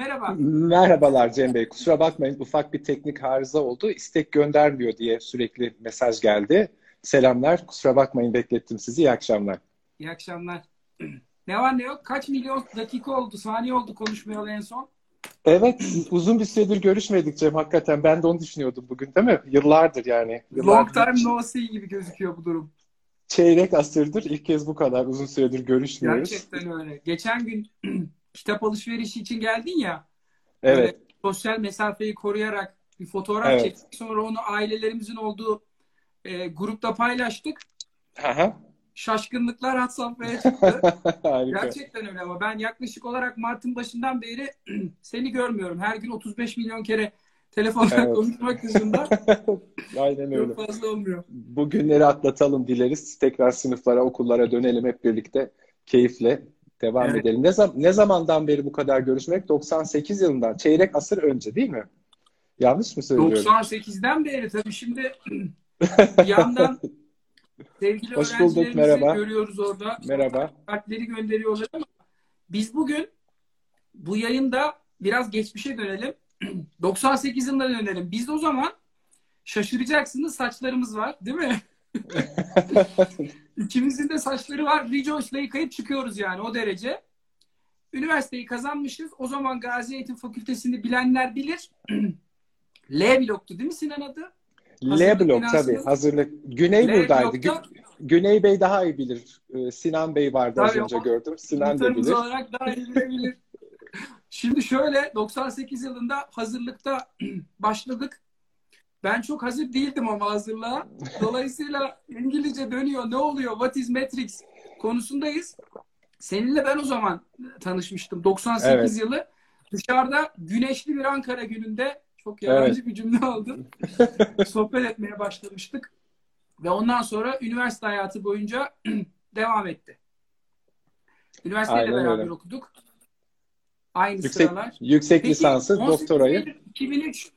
Merhaba. Merhabalar Cem Bey. Kusura bakmayın ufak bir teknik arıza oldu. İstek göndermiyor diye sürekli mesaj geldi. Selamlar. Kusura bakmayın beklettim sizi. İyi akşamlar. İyi akşamlar. Ne var ne yok? Kaç milyon dakika oldu, saniye oldu konuşmayalı en son? Evet, uzun bir süredir görüşmedik Cem hakikaten. Ben de onu düşünüyordum bugün değil mi? Yıllardır yani. Yıllardır. Long time no see gibi gözüküyor bu durum. Çeyrek asırdır ilk kez bu kadar uzun süredir görüşmüyoruz. Gerçekten öyle. Geçen gün kitap alışverişi için geldin ya. Evet. sosyal mesafeyi koruyarak bir fotoğraf evet. çektik. Sonra onu ailelerimizin olduğu e, grupta paylaştık. Aha. Şaşkınlıklar had safhaya çıktı. Gerçekten öyle ama ben yaklaşık olarak Mart'ın başından beri seni görmüyorum. Her gün 35 milyon kere telefonla evet. konuşmak yüzünden. Aynen öyle. Çok fazla olmuyor. Bu günleri atlatalım dileriz. Tekrar sınıflara, okullara dönelim hep birlikte. Keyifle devam evet. edelim. Ne, zam- ne zamandan beri bu kadar görüşmek? 98 yılından. Çeyrek asır önce değil mi? Yanlış mı söylüyorum? 98'den beri tabii şimdi bir yandan sevgili Hoş bulduk, merhaba. görüyoruz orada. Merhaba. Kartları gönderiyorlar ama biz bugün bu yayında biraz geçmişe dönelim. 98 yılına dönelim. Biz o zaman şaşıracaksınız saçlarımız var değil mi? İkimizin de saçları var. Rejoice'la yıkayıp çıkıyoruz yani o derece. Üniversiteyi kazanmışız. O zaman Gazi Eğitim Fakültesini bilenler bilir. L bloktu değil mi Sinan adı? L blok tabii hazırlık. Güney L buradaydı. Blokta, Güney Bey daha iyi bilir. Ee, Sinan Bey vardı az önce gördüm. Sinan da bilir. olarak daha iyi bilebilir. Şimdi şöyle 98 yılında hazırlıkta başladık. Ben çok hazır değildim ama hazırlığa. Dolayısıyla İngilizce dönüyor. Ne oluyor? What is Matrix konusundayız. Seninle ben o zaman tanışmıştım. 98 evet. yılı. Dışarıda güneşli bir Ankara gününde çok yalancı evet. bir cümle aldım. Sohbet etmeye başlamıştık. Ve ondan sonra üniversite hayatı boyunca devam etti. Üniversiteyle beraber öyle. okuduk. Aynı yüksek, sıralar. Yüksek Peki, lisansı, doktorayı. 2003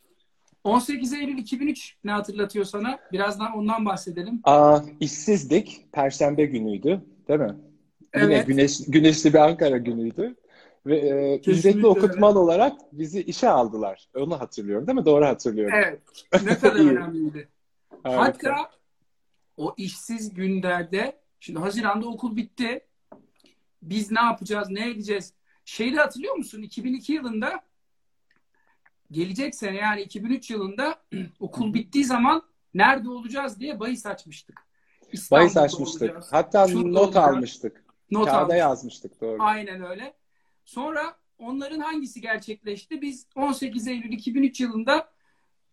18 Eylül 2003 ne hatırlatıyor sana? Birazdan ondan bahsedelim. Aa, işsizdik. Perşembe günüydü. Değil mi? Evet. Yine güneş, güneşli bir Ankara günüydü. Ve e, ücretli okutman olarak bizi işe aldılar. Onu hatırlıyorum değil mi? Doğru hatırlıyorum. Evet. Ne kadar önemliydi. Hatta o işsiz günlerde şimdi Haziran'da okul bitti. Biz ne yapacağız, ne edeceğiz? Şeyde hatırlıyor musun? 2002 yılında gelecek sene yani 2003 yılında okul bittiği zaman nerede olacağız diye bahis açmıştık. İstanbul'da bahis açmıştık. Olacağız. Hatta Şurada not olacağız. almıştık. Not Kağıda almıştık. yazmıştık doğru. Aynen öyle. Sonra onların hangisi gerçekleşti? Biz 18 Eylül 2003 yılında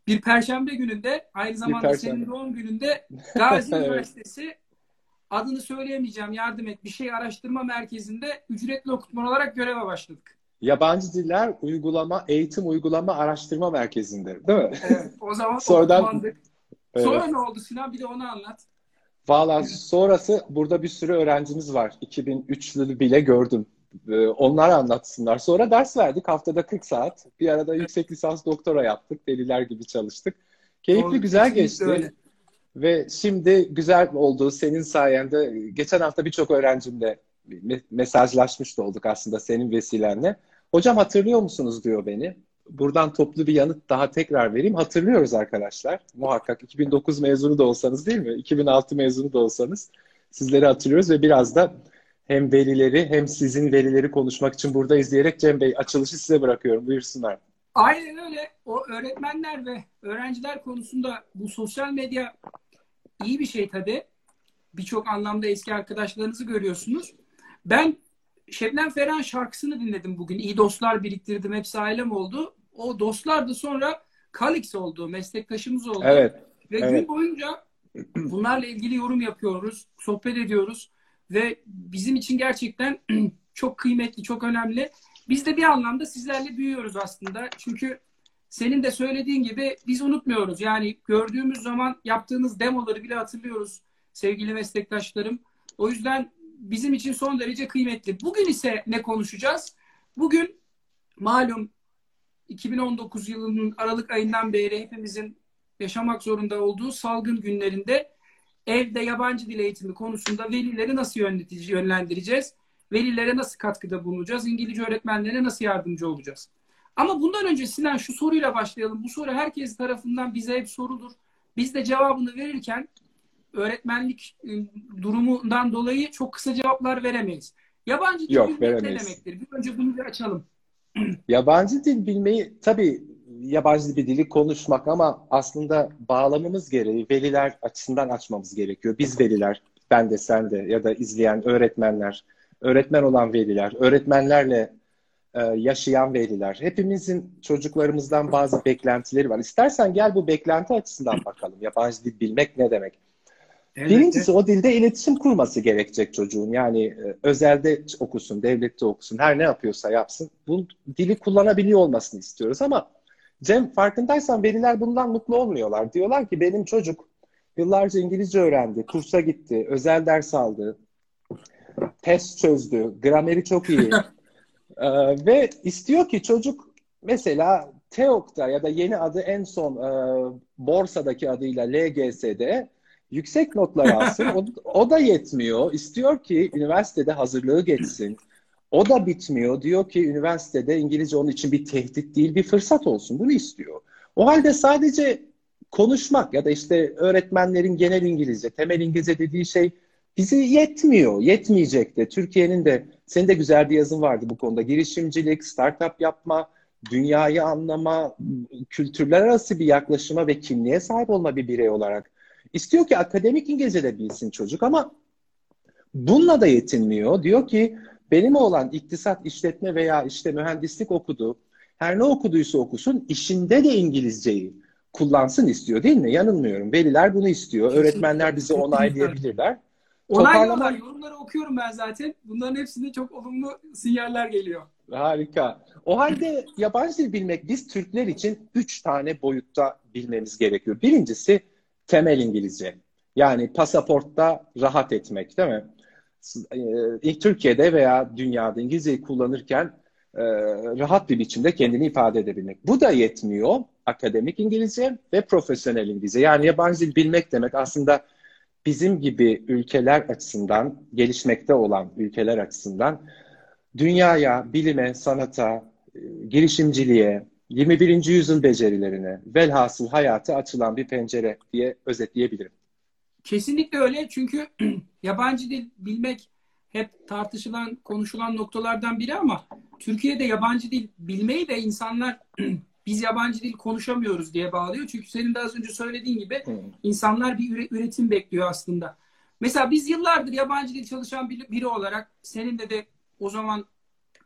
bir perşembe gününde aynı zamanda senin doğum gününde Gazi. Üniversitesi adını söyleyemeyeceğim yardım et bir şey araştırma merkezinde ücretli okutman olarak göreve başladık. Yabancı Diller Uygulama Eğitim Uygulama Araştırma Merkezi'nde değil mi? Evet. O zaman Sonradan, evet. Sonra ne oldu Sinan? Bir de onu anlat. Valla sonrası burada bir sürü öğrencimiz var. 2003'lü bile gördüm. Ee, onlar anlatsınlar. Sonra ders verdik. Haftada 40 saat. Bir arada yüksek lisans doktora yaptık. Deliler gibi çalıştık. Keyifli, Doğru, güzel geçti. Öyle. Ve şimdi güzel oldu senin sayende. Geçen hafta birçok öğrencimle mesajlaşmış da olduk aslında senin vesilenle. Hocam hatırlıyor musunuz diyor beni. Buradan toplu bir yanıt daha tekrar vereyim. Hatırlıyoruz arkadaşlar. Muhakkak 2009 mezunu da olsanız değil mi? 2006 mezunu da olsanız sizleri hatırlıyoruz ve biraz da hem velileri hem sizin velileri konuşmak için burada izleyerek Cem Bey açılışı size bırakıyorum. Buyursunlar. Aynen öyle. O öğretmenler ve öğrenciler konusunda bu sosyal medya iyi bir şey tabii. Birçok anlamda eski arkadaşlarınızı görüyorsunuz. Ben Şebnem Ferhan şarkısını dinledim bugün. İyi dostlar biriktirdim. Hepsi ailem oldu. O dostlar da sonra Kalix oldu. Meslektaşımız oldu. Evet. Ve evet. gün boyunca bunlarla ilgili yorum yapıyoruz. Sohbet ediyoruz. Ve bizim için gerçekten çok kıymetli, çok önemli. Biz de bir anlamda sizlerle büyüyoruz aslında. Çünkü senin de söylediğin gibi biz unutmuyoruz. Yani gördüğümüz zaman yaptığınız demoları bile hatırlıyoruz sevgili meslektaşlarım. O yüzden bizim için son derece kıymetli. Bugün ise ne konuşacağız? Bugün malum 2019 yılının Aralık ayından beri hepimizin yaşamak zorunda olduğu salgın günlerinde evde yabancı dil eğitimi konusunda velileri nasıl yönlendireceğiz? Velilere nasıl katkıda bulunacağız? İngilizce öğretmenlerine nasıl yardımcı olacağız? Ama bundan öncesinden şu soruyla başlayalım. Bu soru herkes tarafından bize hep sorulur. Biz de cevabını verirken öğretmenlik e, durumundan dolayı çok kısa cevaplar veremeyiz. Yabancı dil Yok, bilmek veremeyiz. ne demektir? Bir önce bunu bir açalım. Yabancı dil bilmeyi tabii yabancı bir dili konuşmak ama aslında bağlamamız gereği veliler açısından açmamız gerekiyor. Biz veliler, ben de sen de ya da izleyen öğretmenler, öğretmen olan veliler, öğretmenlerle e, yaşayan veliler. Hepimizin çocuklarımızdan bazı beklentileri var. İstersen gel bu beklenti açısından bakalım. Yabancı dil bilmek ne demek? Evet, Birincisi o dilde iletişim kurması gerekecek çocuğun. Yani e, özelde okusun, devlette okusun, her ne yapıyorsa yapsın. Bu dili kullanabiliyor olmasını istiyoruz ama Cem farkındaysan veliler bundan mutlu olmuyorlar. Diyorlar ki benim çocuk yıllarca İngilizce öğrendi, kursa gitti, özel ders aldı, test çözdü, grameri çok iyi. Ee, ve istiyor ki çocuk mesela TEOK'ta ya da yeni adı en son e, borsadaki adıyla LGS'de yüksek notlar alsın. O, o da yetmiyor. İstiyor ki üniversitede hazırlığı geçsin. O da bitmiyor. Diyor ki üniversitede İngilizce onun için bir tehdit değil, bir fırsat olsun. Bunu istiyor. O halde sadece konuşmak ya da işte öğretmenlerin genel İngilizce, temel İngilizce dediği şey bizi yetmiyor. Yetmeyecek de. Türkiye'nin de, senin de güzel bir yazın vardı bu konuda. Girişimcilik, startup yapma, dünyayı anlama, kültürler arası bir yaklaşıma ve kimliğe sahip olma bir birey olarak. İstiyor ki akademik İngilizce de bilsin çocuk ama bununla da yetinmiyor. Diyor ki benim oğlan iktisat, işletme veya işte mühendislik okudu. Her ne okuduysa okusun, işinde de İngilizceyi kullansın istiyor değil mi? Yanılmıyorum. Veliler bunu istiyor. Kesinlikle. Öğretmenler bizi onaylayabilirler. Onaylıyorlar. Yorumları okuyorum ben zaten. Bunların hepsinde çok olumlu sinyaller geliyor. Harika. O halde yabancı dil bilmek biz Türkler için üç tane boyutta bilmemiz gerekiyor. Birincisi temel İngilizce. Yani pasaportta rahat etmek değil mi? Ee, Türkiye'de veya dünyada İngilizceyi kullanırken e, rahat bir biçimde kendini ifade edebilmek. Bu da yetmiyor. Akademik İngilizce ve profesyonel İngilizce. Yani yabancı dil bilmek demek aslında bizim gibi ülkeler açısından, gelişmekte olan ülkeler açısından dünyaya, bilime, sanata, e, girişimciliğe, 21. yüzyıl becerilerine, velhasıl hayata açılan bir pencere diye özetleyebilirim. Kesinlikle öyle çünkü yabancı dil bilmek hep tartışılan, konuşulan noktalardan biri ama Türkiye'de yabancı dil bilmeyi de insanlar biz yabancı dil konuşamıyoruz diye bağlıyor. Çünkü senin de az önce söylediğin gibi insanlar bir üretim bekliyor aslında. Mesela biz yıllardır yabancı dil çalışan biri olarak seninle de o zaman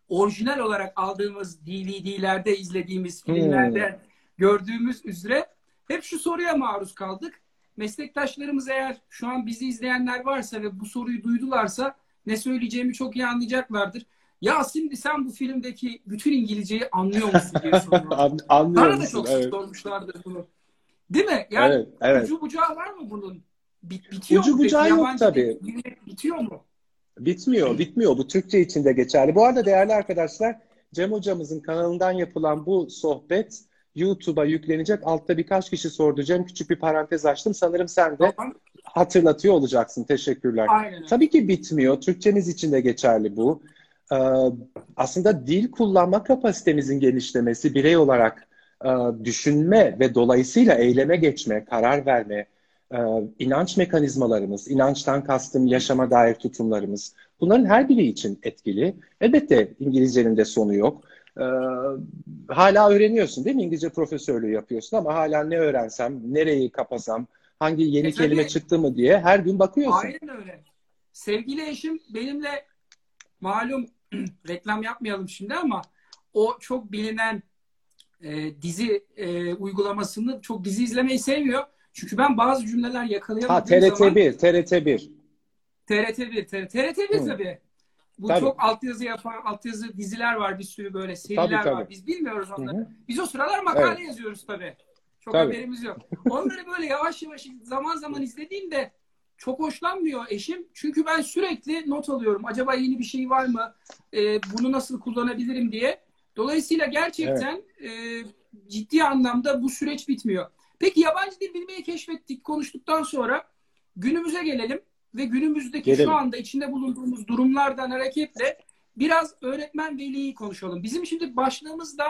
orijinal olarak aldığımız DVD'lerde izlediğimiz filmlerde hmm. gördüğümüz üzere hep şu soruya maruz kaldık. Meslektaşlarımız eğer şu an bizi izleyenler varsa ve bu soruyu duydularsa ne söyleyeceğimi çok iyi anlayacaklardır. Ya şimdi sen bu filmdeki bütün İngilizceyi anlıyor musun diye soruyorlar. An, Bana da çok evet. sormuşlardır bunu. Değil mi? Yani evet, evet. ucu bucağı var mı bunun? Bit, bitiyor ucu mu? bucağı yok tabii. Bitiyor mu? Bitmiyor, bitmiyor. Bu Türkçe için de geçerli. Bu arada değerli arkadaşlar, Cem hocamızın kanalından yapılan bu sohbet YouTube'a yüklenecek. Altta birkaç kişi sordu. Cem küçük bir parantez açtım. Sanırım sen de tamam. hatırlatıyor olacaksın. Teşekkürler. Aynen. Tabii ki bitmiyor. Türkçemiz için de geçerli bu. Ee, aslında dil kullanma kapasitemizin genişlemesi, birey olarak e, düşünme ve dolayısıyla eyleme geçme, karar verme, e, inanç mekanizmalarımız, inançtan kastım yaşama dair tutumlarımız, bunların her biri için etkili. Elbette İngilizcenin de sonu yok. Ee, hala öğreniyorsun değil mi? İngilizce profesörlüğü yapıyorsun ama hala ne öğrensem, nereyi kapasam, hangi yeni e, kelime tabii, çıktı mı diye her gün bakıyorsun. Aynen öyle. Sevgili eşim benimle malum reklam yapmayalım şimdi ama o çok bilinen e, dizi e, uygulamasını çok dizi izlemeyi sevmiyor. Çünkü ben bazı cümleler yakalayamadığım ha, TRT1, zaman... TRT1. TRT1, TRT1 tabii. Bu tabii. çok altyazı yapan, altyazı diziler var bir sürü böyle seriler tabii, tabii. var. Biz bilmiyoruz onları. Hı-hı. Biz o sıralar makale evet. yazıyoruz tabii. Çok tabii. haberimiz yok. Onları böyle yavaş yavaş zaman zaman izlediğimde çok hoşlanmıyor eşim. Çünkü ben sürekli not alıyorum. Acaba yeni bir şey var mı? Ee, bunu nasıl kullanabilirim diye. Dolayısıyla gerçekten evet. e, ciddi anlamda bu süreç bitmiyor. Peki yabancı dil bilmeyi keşfettik, konuştuktan sonra günümüze gelelim ve günümüzdeki gelelim. şu anda içinde bulunduğumuz durumlardan hareketle biraz öğretmen veliyi konuşalım. Bizim şimdi başlığımızda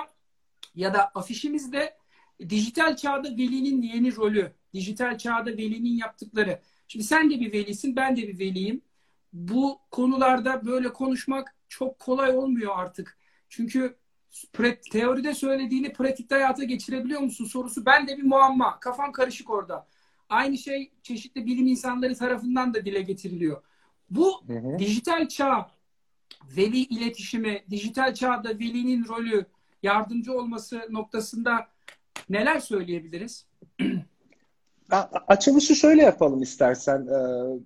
ya da afişimizde dijital çağda velinin yeni rolü, dijital çağda velinin yaptıkları. Şimdi sen de bir velisin, ben de bir veliyim. Bu konularda böyle konuşmak çok kolay olmuyor artık. Çünkü teoride söylediğini pratikte hayata geçirebiliyor musun sorusu ben de bir muamma. Kafam karışık orada. Aynı şey çeşitli bilim insanları tarafından da dile getiriliyor. Bu hı hı. dijital çağ veli iletişimi, dijital çağda velinin rolü, yardımcı olması noktasında neler söyleyebiliriz? Açılışı şöyle yapalım istersen. Ee,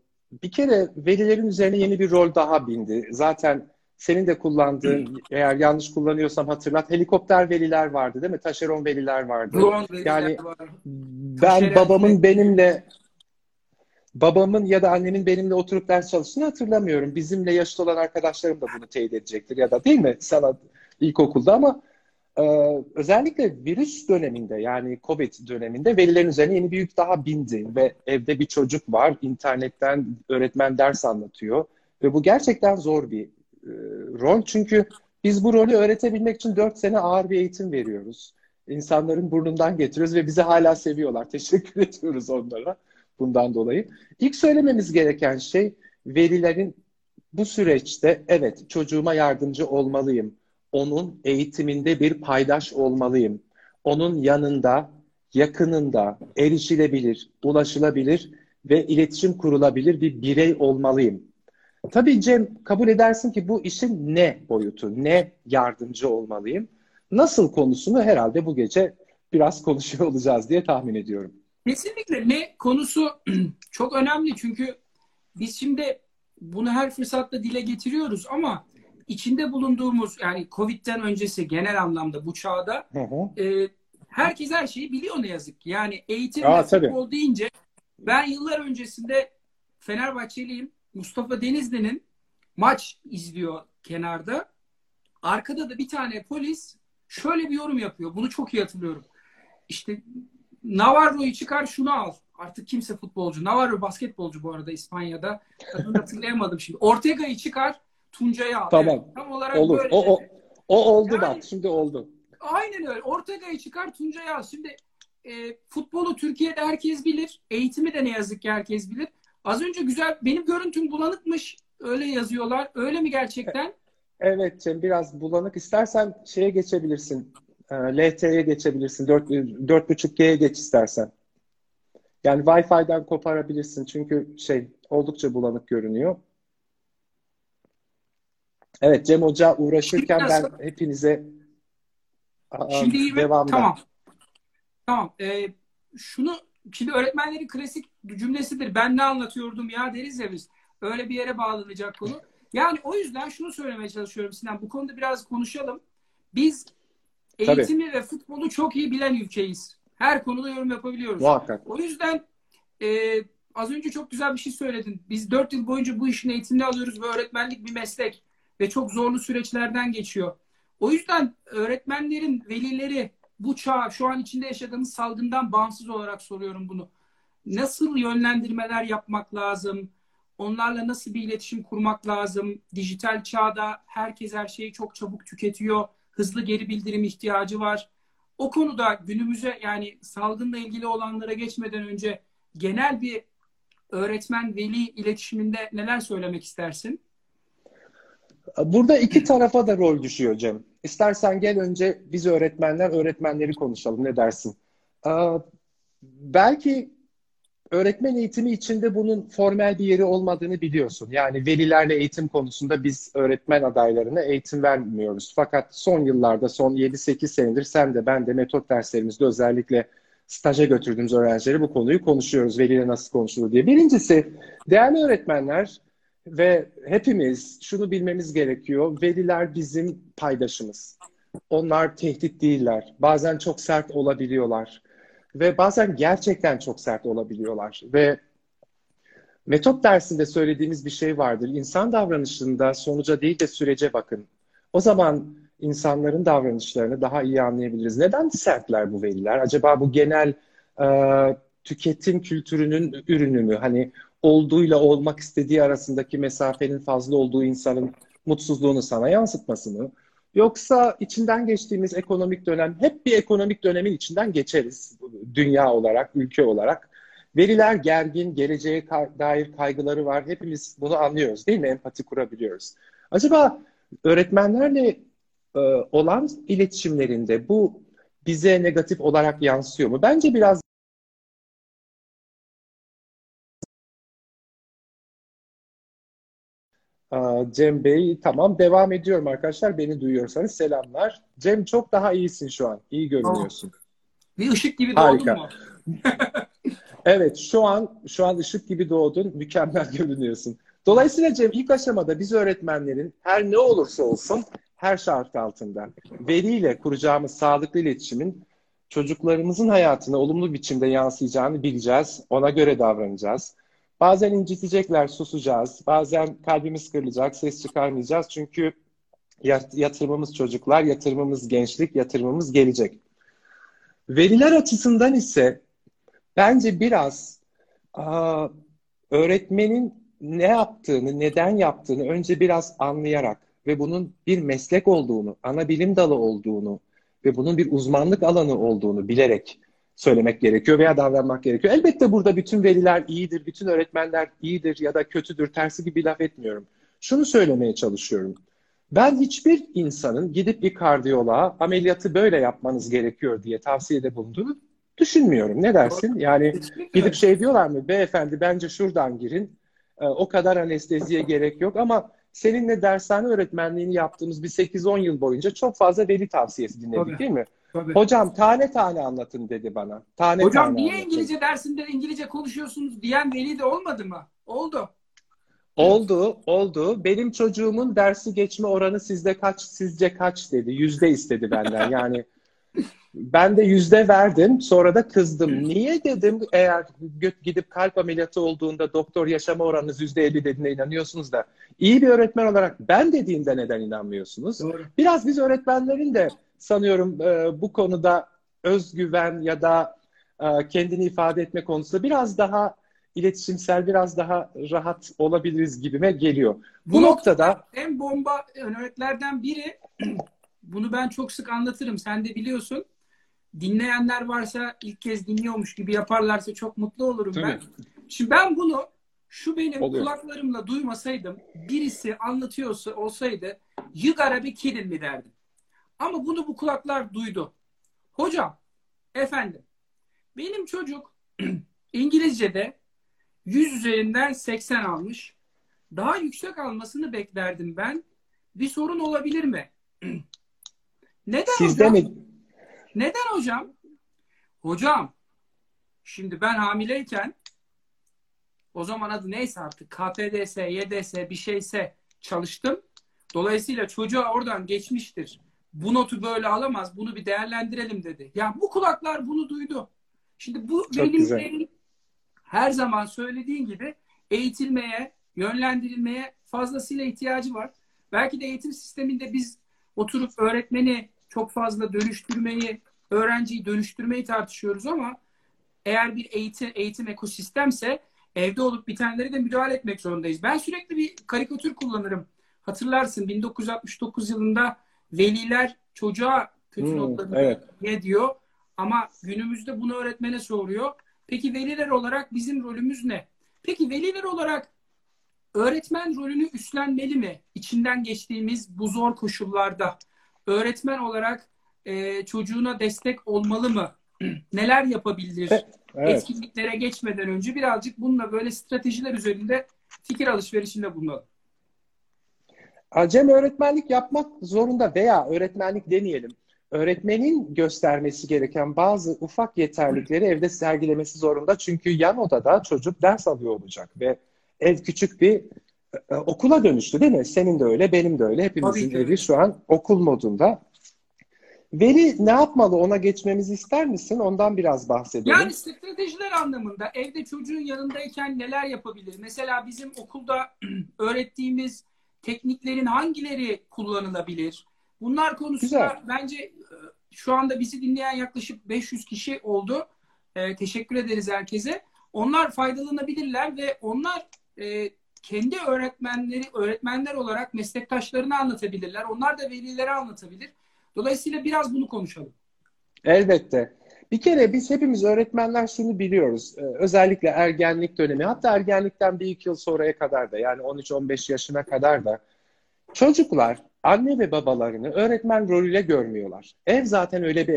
bir kere velilerin üzerine yeni bir rol daha bindi. Zaten senin de kullandığın, eğer yanlış kullanıyorsam hatırlat, helikopter veliler vardı değil mi? Taşeron veliler vardı. Drone yani var. ben Taşeron babamın benimle babamın ya da annemin benimle oturup ders çalıştığını hatırlamıyorum. Bizimle yaşlı olan arkadaşlarım da bunu teyit edecektir ya da değil mi? Sana ilkokulda ama e, özellikle virüs döneminde yani Covid döneminde velilerin üzerine yeni bir yük daha bindi ve evde bir çocuk var. internetten öğretmen ders anlatıyor ve bu gerçekten zor bir rol. Çünkü biz bu rolü öğretebilmek için dört sene ağır bir eğitim veriyoruz. İnsanların burnundan getiriyoruz ve bizi hala seviyorlar. Teşekkür ediyoruz onlara bundan dolayı. İlk söylememiz gereken şey velilerin bu süreçte evet çocuğuma yardımcı olmalıyım. Onun eğitiminde bir paydaş olmalıyım. Onun yanında, yakınında erişilebilir, ulaşılabilir ve iletişim kurulabilir bir birey olmalıyım. Tabii Cem kabul edersin ki bu işin ne boyutu, ne yardımcı olmalıyım? Nasıl konusunu herhalde bu gece biraz konuşuyor olacağız diye tahmin ediyorum. Kesinlikle ne konusu çok önemli çünkü biz şimdi bunu her fırsatta dile getiriyoruz ama içinde bulunduğumuz yani Covid'den öncesi genel anlamda bu çağda hı hı. E, herkes her şeyi biliyor ne yazık ki. Yani eğitim Aa, ve futbol deyince ben yıllar öncesinde Fenerbahçeliyim. Mustafa Denizli'nin maç izliyor kenarda. Arkada da bir tane polis şöyle bir yorum yapıyor. Bunu çok iyi hatırlıyorum. İşte Navarro'yu çıkar şunu al. Artık kimse futbolcu. Navarro basketbolcu bu arada İspanya'da. Adını hatırlayamadım şimdi. Ortega'yı çıkar Tuncay'ı al. Tamam. Evet, tam olarak Olur. böyle. O, o, o oldu yani, bak. Şimdi oldu. Aynen öyle. Ortega'yı çıkar Tuncay'ı al. Şimdi e, futbolu Türkiye'de herkes bilir. Eğitimi de ne yazık ki herkes bilir. Az önce güzel benim görüntüm bulanıkmış. Öyle yazıyorlar. Öyle mi gerçekten? Evet Cem biraz bulanık. İstersen şeye geçebilirsin. E, LTE'ye geçebilirsin. 4.5G'ye geç istersen. Yani Wi-Fi'den koparabilirsin. Çünkü şey oldukça bulanık görünüyor. Evet Cem Hoca uğraşırken ben hepinize Şimdi devamda. Tamam. Tamam. Ee, şunu şimdi öğretmenlerin klasik cümlesidir. Ben ne anlatıyordum ya deriz ya biz. Öyle bir yere bağlanacak konu. Yani o yüzden şunu söylemeye çalışıyorum Sinan. Bu konuda biraz konuşalım. Biz eğitimi Tabii. ve futbolu çok iyi bilen ülkeyiz. Her konuda yorum yapabiliyoruz. Muhakkak. O yüzden e, az önce çok güzel bir şey söyledin. Biz dört yıl boyunca bu işin eğitimini alıyoruz ve öğretmenlik bir meslek ve çok zorlu süreçlerden geçiyor. O yüzden öğretmenlerin, velileri bu çağ, şu an içinde yaşadığımız salgından bağımsız olarak soruyorum bunu. Nasıl yönlendirmeler yapmak lazım? Onlarla nasıl bir iletişim kurmak lazım? Dijital çağda herkes her şeyi çok çabuk tüketiyor. Hızlı geri bildirim ihtiyacı var. O konuda günümüze yani salgınla ilgili olanlara geçmeden önce genel bir öğretmen veli iletişiminde neler söylemek istersin? Burada iki tarafa da rol düşüyor Cem. İstersen gel önce biz öğretmenler öğretmenleri konuşalım ne dersin? belki öğretmen eğitimi içinde bunun formel bir yeri olmadığını biliyorsun. Yani velilerle eğitim konusunda biz öğretmen adaylarına eğitim vermiyoruz. Fakat son yıllarda, son 7-8 senedir sen de ben de metot derslerimizde özellikle staja götürdüğümüz öğrencileri bu konuyu konuşuyoruz. Veliyle nasıl konuşulur diye. Birincisi, değerli öğretmenler ve hepimiz şunu bilmemiz gerekiyor. Veliler bizim paydaşımız. Onlar tehdit değiller. Bazen çok sert olabiliyorlar. Ve bazen gerçekten çok sert olabiliyorlar. Ve metot dersinde söylediğimiz bir şey vardır. İnsan davranışında sonuca değil de sürece bakın. O zaman insanların davranışlarını daha iyi anlayabiliriz. Neden sertler bu veliler? Acaba bu genel e, tüketim kültürünün ürünü mü? Hani olduğuyla olmak istediği arasındaki mesafenin fazla olduğu insanın mutsuzluğunu sana yansıtması mı? Yoksa içinden geçtiğimiz ekonomik dönem, hep bir ekonomik dönemin içinden geçeriz dünya olarak, ülke olarak. Veriler gergin, geleceğe dair kaygıları var. Hepimiz bunu anlıyoruz değil mi? Empati kurabiliyoruz. Acaba öğretmenlerle e, olan iletişimlerinde bu bize negatif olarak yansıyor mu? Bence biraz Cem Bey tamam devam ediyorum arkadaşlar. Beni duyuyorsanız selamlar. Cem çok daha iyisin şu an. İyi görünüyorsun. Bir ışık gibi doğdun mu? evet şu an şu an ışık gibi doğdun. Mükemmel görünüyorsun. Dolayısıyla Cem ilk aşamada biz öğretmenlerin her ne olursa olsun her şart altında veliyle kuracağımız sağlıklı iletişimin çocuklarımızın hayatına olumlu biçimde yansıyacağını bileceğiz. Ona göre davranacağız. Bazen incitecekler, susacağız. Bazen kalbimiz kırılacak, ses çıkarmayacağız. Çünkü yatırımımız çocuklar, yatırımımız gençlik, yatırımımız gelecek. Veliler açısından ise bence biraz öğretmenin ne yaptığını, neden yaptığını önce biraz anlayarak ve bunun bir meslek olduğunu, ana bilim dalı olduğunu ve bunun bir uzmanlık alanı olduğunu bilerek söylemek gerekiyor veya davranmak gerekiyor. Elbette burada bütün veliler iyidir, bütün öğretmenler iyidir ya da kötüdür, tersi gibi laf etmiyorum. Şunu söylemeye çalışıyorum. Ben hiçbir insanın gidip bir kardiyoloğa ameliyatı böyle yapmanız gerekiyor diye tavsiyede bulunduğunu düşünmüyorum. Ne dersin? Yani gidip şey diyorlar mı? Beyefendi bence şuradan girin. Ee, o kadar anesteziye gerek yok ama seninle dershane öğretmenliğini yaptığımız bir 8-10 yıl boyunca çok fazla veli tavsiyesi dinledik Tabii. değil mi? Tabii. Hocam tane tane anlatın dedi bana. Tane Hocam tane niye anlatın. İngilizce dersinde İngilizce konuşuyorsunuz diyen veli de olmadı mı? Oldu. Oldu, oldu. Benim çocuğumun dersi geçme oranı sizde kaç, sizce kaç dedi. Yüzde istedi benden. Yani ben de yüzde verdim. Sonra da kızdım. Niye dedim eğer gidip kalp ameliyatı olduğunda doktor yaşama oranınız yüzde elli dediğine inanıyorsunuz da iyi bir öğretmen olarak ben dediğimde neden inanmıyorsunuz? Doğru. Biraz biz öğretmenlerin de sanıyorum e, bu konuda özgüven ya da e, kendini ifade etme konusunda biraz daha iletişimsel, biraz daha rahat olabiliriz gibime geliyor. Bu, bu noktada en bomba örneklerden biri bunu ben çok sık anlatırım. Sen de biliyorsun. Dinleyenler varsa ilk kez dinliyormuş gibi yaparlarsa çok mutlu olurum Tabii. ben. Şimdi ben bunu şu benim Oluyor. kulaklarımla duymasaydım birisi anlatıyorsa olsaydı yıgara bir kilin mi derdim. Ama bunu bu kulaklar duydu. Hocam, efendim, benim çocuk İngilizce'de 100 üzerinden 80 almış. Daha yüksek almasını beklerdim ben. Bir sorun olabilir mi? Neden Sizde hocam? mi? Neden hocam? Hocam, şimdi ben hamileyken o zaman adı neyse artık KPDS, YDS bir şeyse çalıştım. Dolayısıyla çocuğa oradan geçmiştir bu notu böyle alamaz. Bunu bir değerlendirelim dedi. Ya bu kulaklar bunu duydu. Şimdi bu velilerin her zaman söylediğin gibi eğitilmeye, yönlendirilmeye fazlasıyla ihtiyacı var. Belki de eğitim sisteminde biz oturup öğretmeni çok fazla dönüştürmeyi, öğrenciyi dönüştürmeyi tartışıyoruz ama eğer bir eğitim, eğitim ekosistemse evde olup bitenleri de müdahale etmek zorundayız. Ben sürekli bir karikatür kullanırım. Hatırlarsın 1969 yılında veliler çocuğa kötü hmm, notlarını evet. ne diyor ama günümüzde bunu öğretmene soruyor. Peki veliler olarak bizim rolümüz ne? Peki veliler olarak öğretmen rolünü üstlenmeli mi? İçinden geçtiğimiz bu zor koşullarda öğretmen olarak e, çocuğuna destek olmalı mı? Neler yapabilir? Evet. Etkinliklere geçmeden önce birazcık bununla böyle stratejiler üzerinde fikir alışverişinde bulunalım. Acem öğretmenlik yapmak zorunda veya öğretmenlik demeyelim. Öğretmenin göstermesi gereken bazı ufak yeterlikleri evde sergilemesi zorunda. Çünkü yan odada çocuk ders alıyor olacak ve ev küçük bir e, okula dönüştü değil mi? Senin de öyle, benim de öyle. Hepimizin evi şu an okul modunda. Veli ne yapmalı ona geçmemizi ister misin? Ondan biraz bahsedelim. Yani stratejiler anlamında evde çocuğun yanındayken neler yapabilir? Mesela bizim okulda öğrettiğimiz tekniklerin hangileri kullanılabilir? Bunlar konusunda Güzel. bence e, şu anda bizi dinleyen yaklaşık 500 kişi oldu. Ee, teşekkür ederiz herkese. Onlar faydalanabilirler ve onlar e, kendi öğretmenleri öğretmenler olarak meslektaşlarını anlatabilirler. Onlar da velilere anlatabilir. Dolayısıyla biraz bunu konuşalım. Elbette. Bir kere biz hepimiz öğretmenler şunu biliyoruz. Ee, özellikle ergenlik dönemi, hatta ergenlikten bir iki yıl sonraya kadar da yani 13-15 yaşına kadar da çocuklar anne ve babalarını öğretmen rolüyle görmüyorlar. Ev zaten öyle bir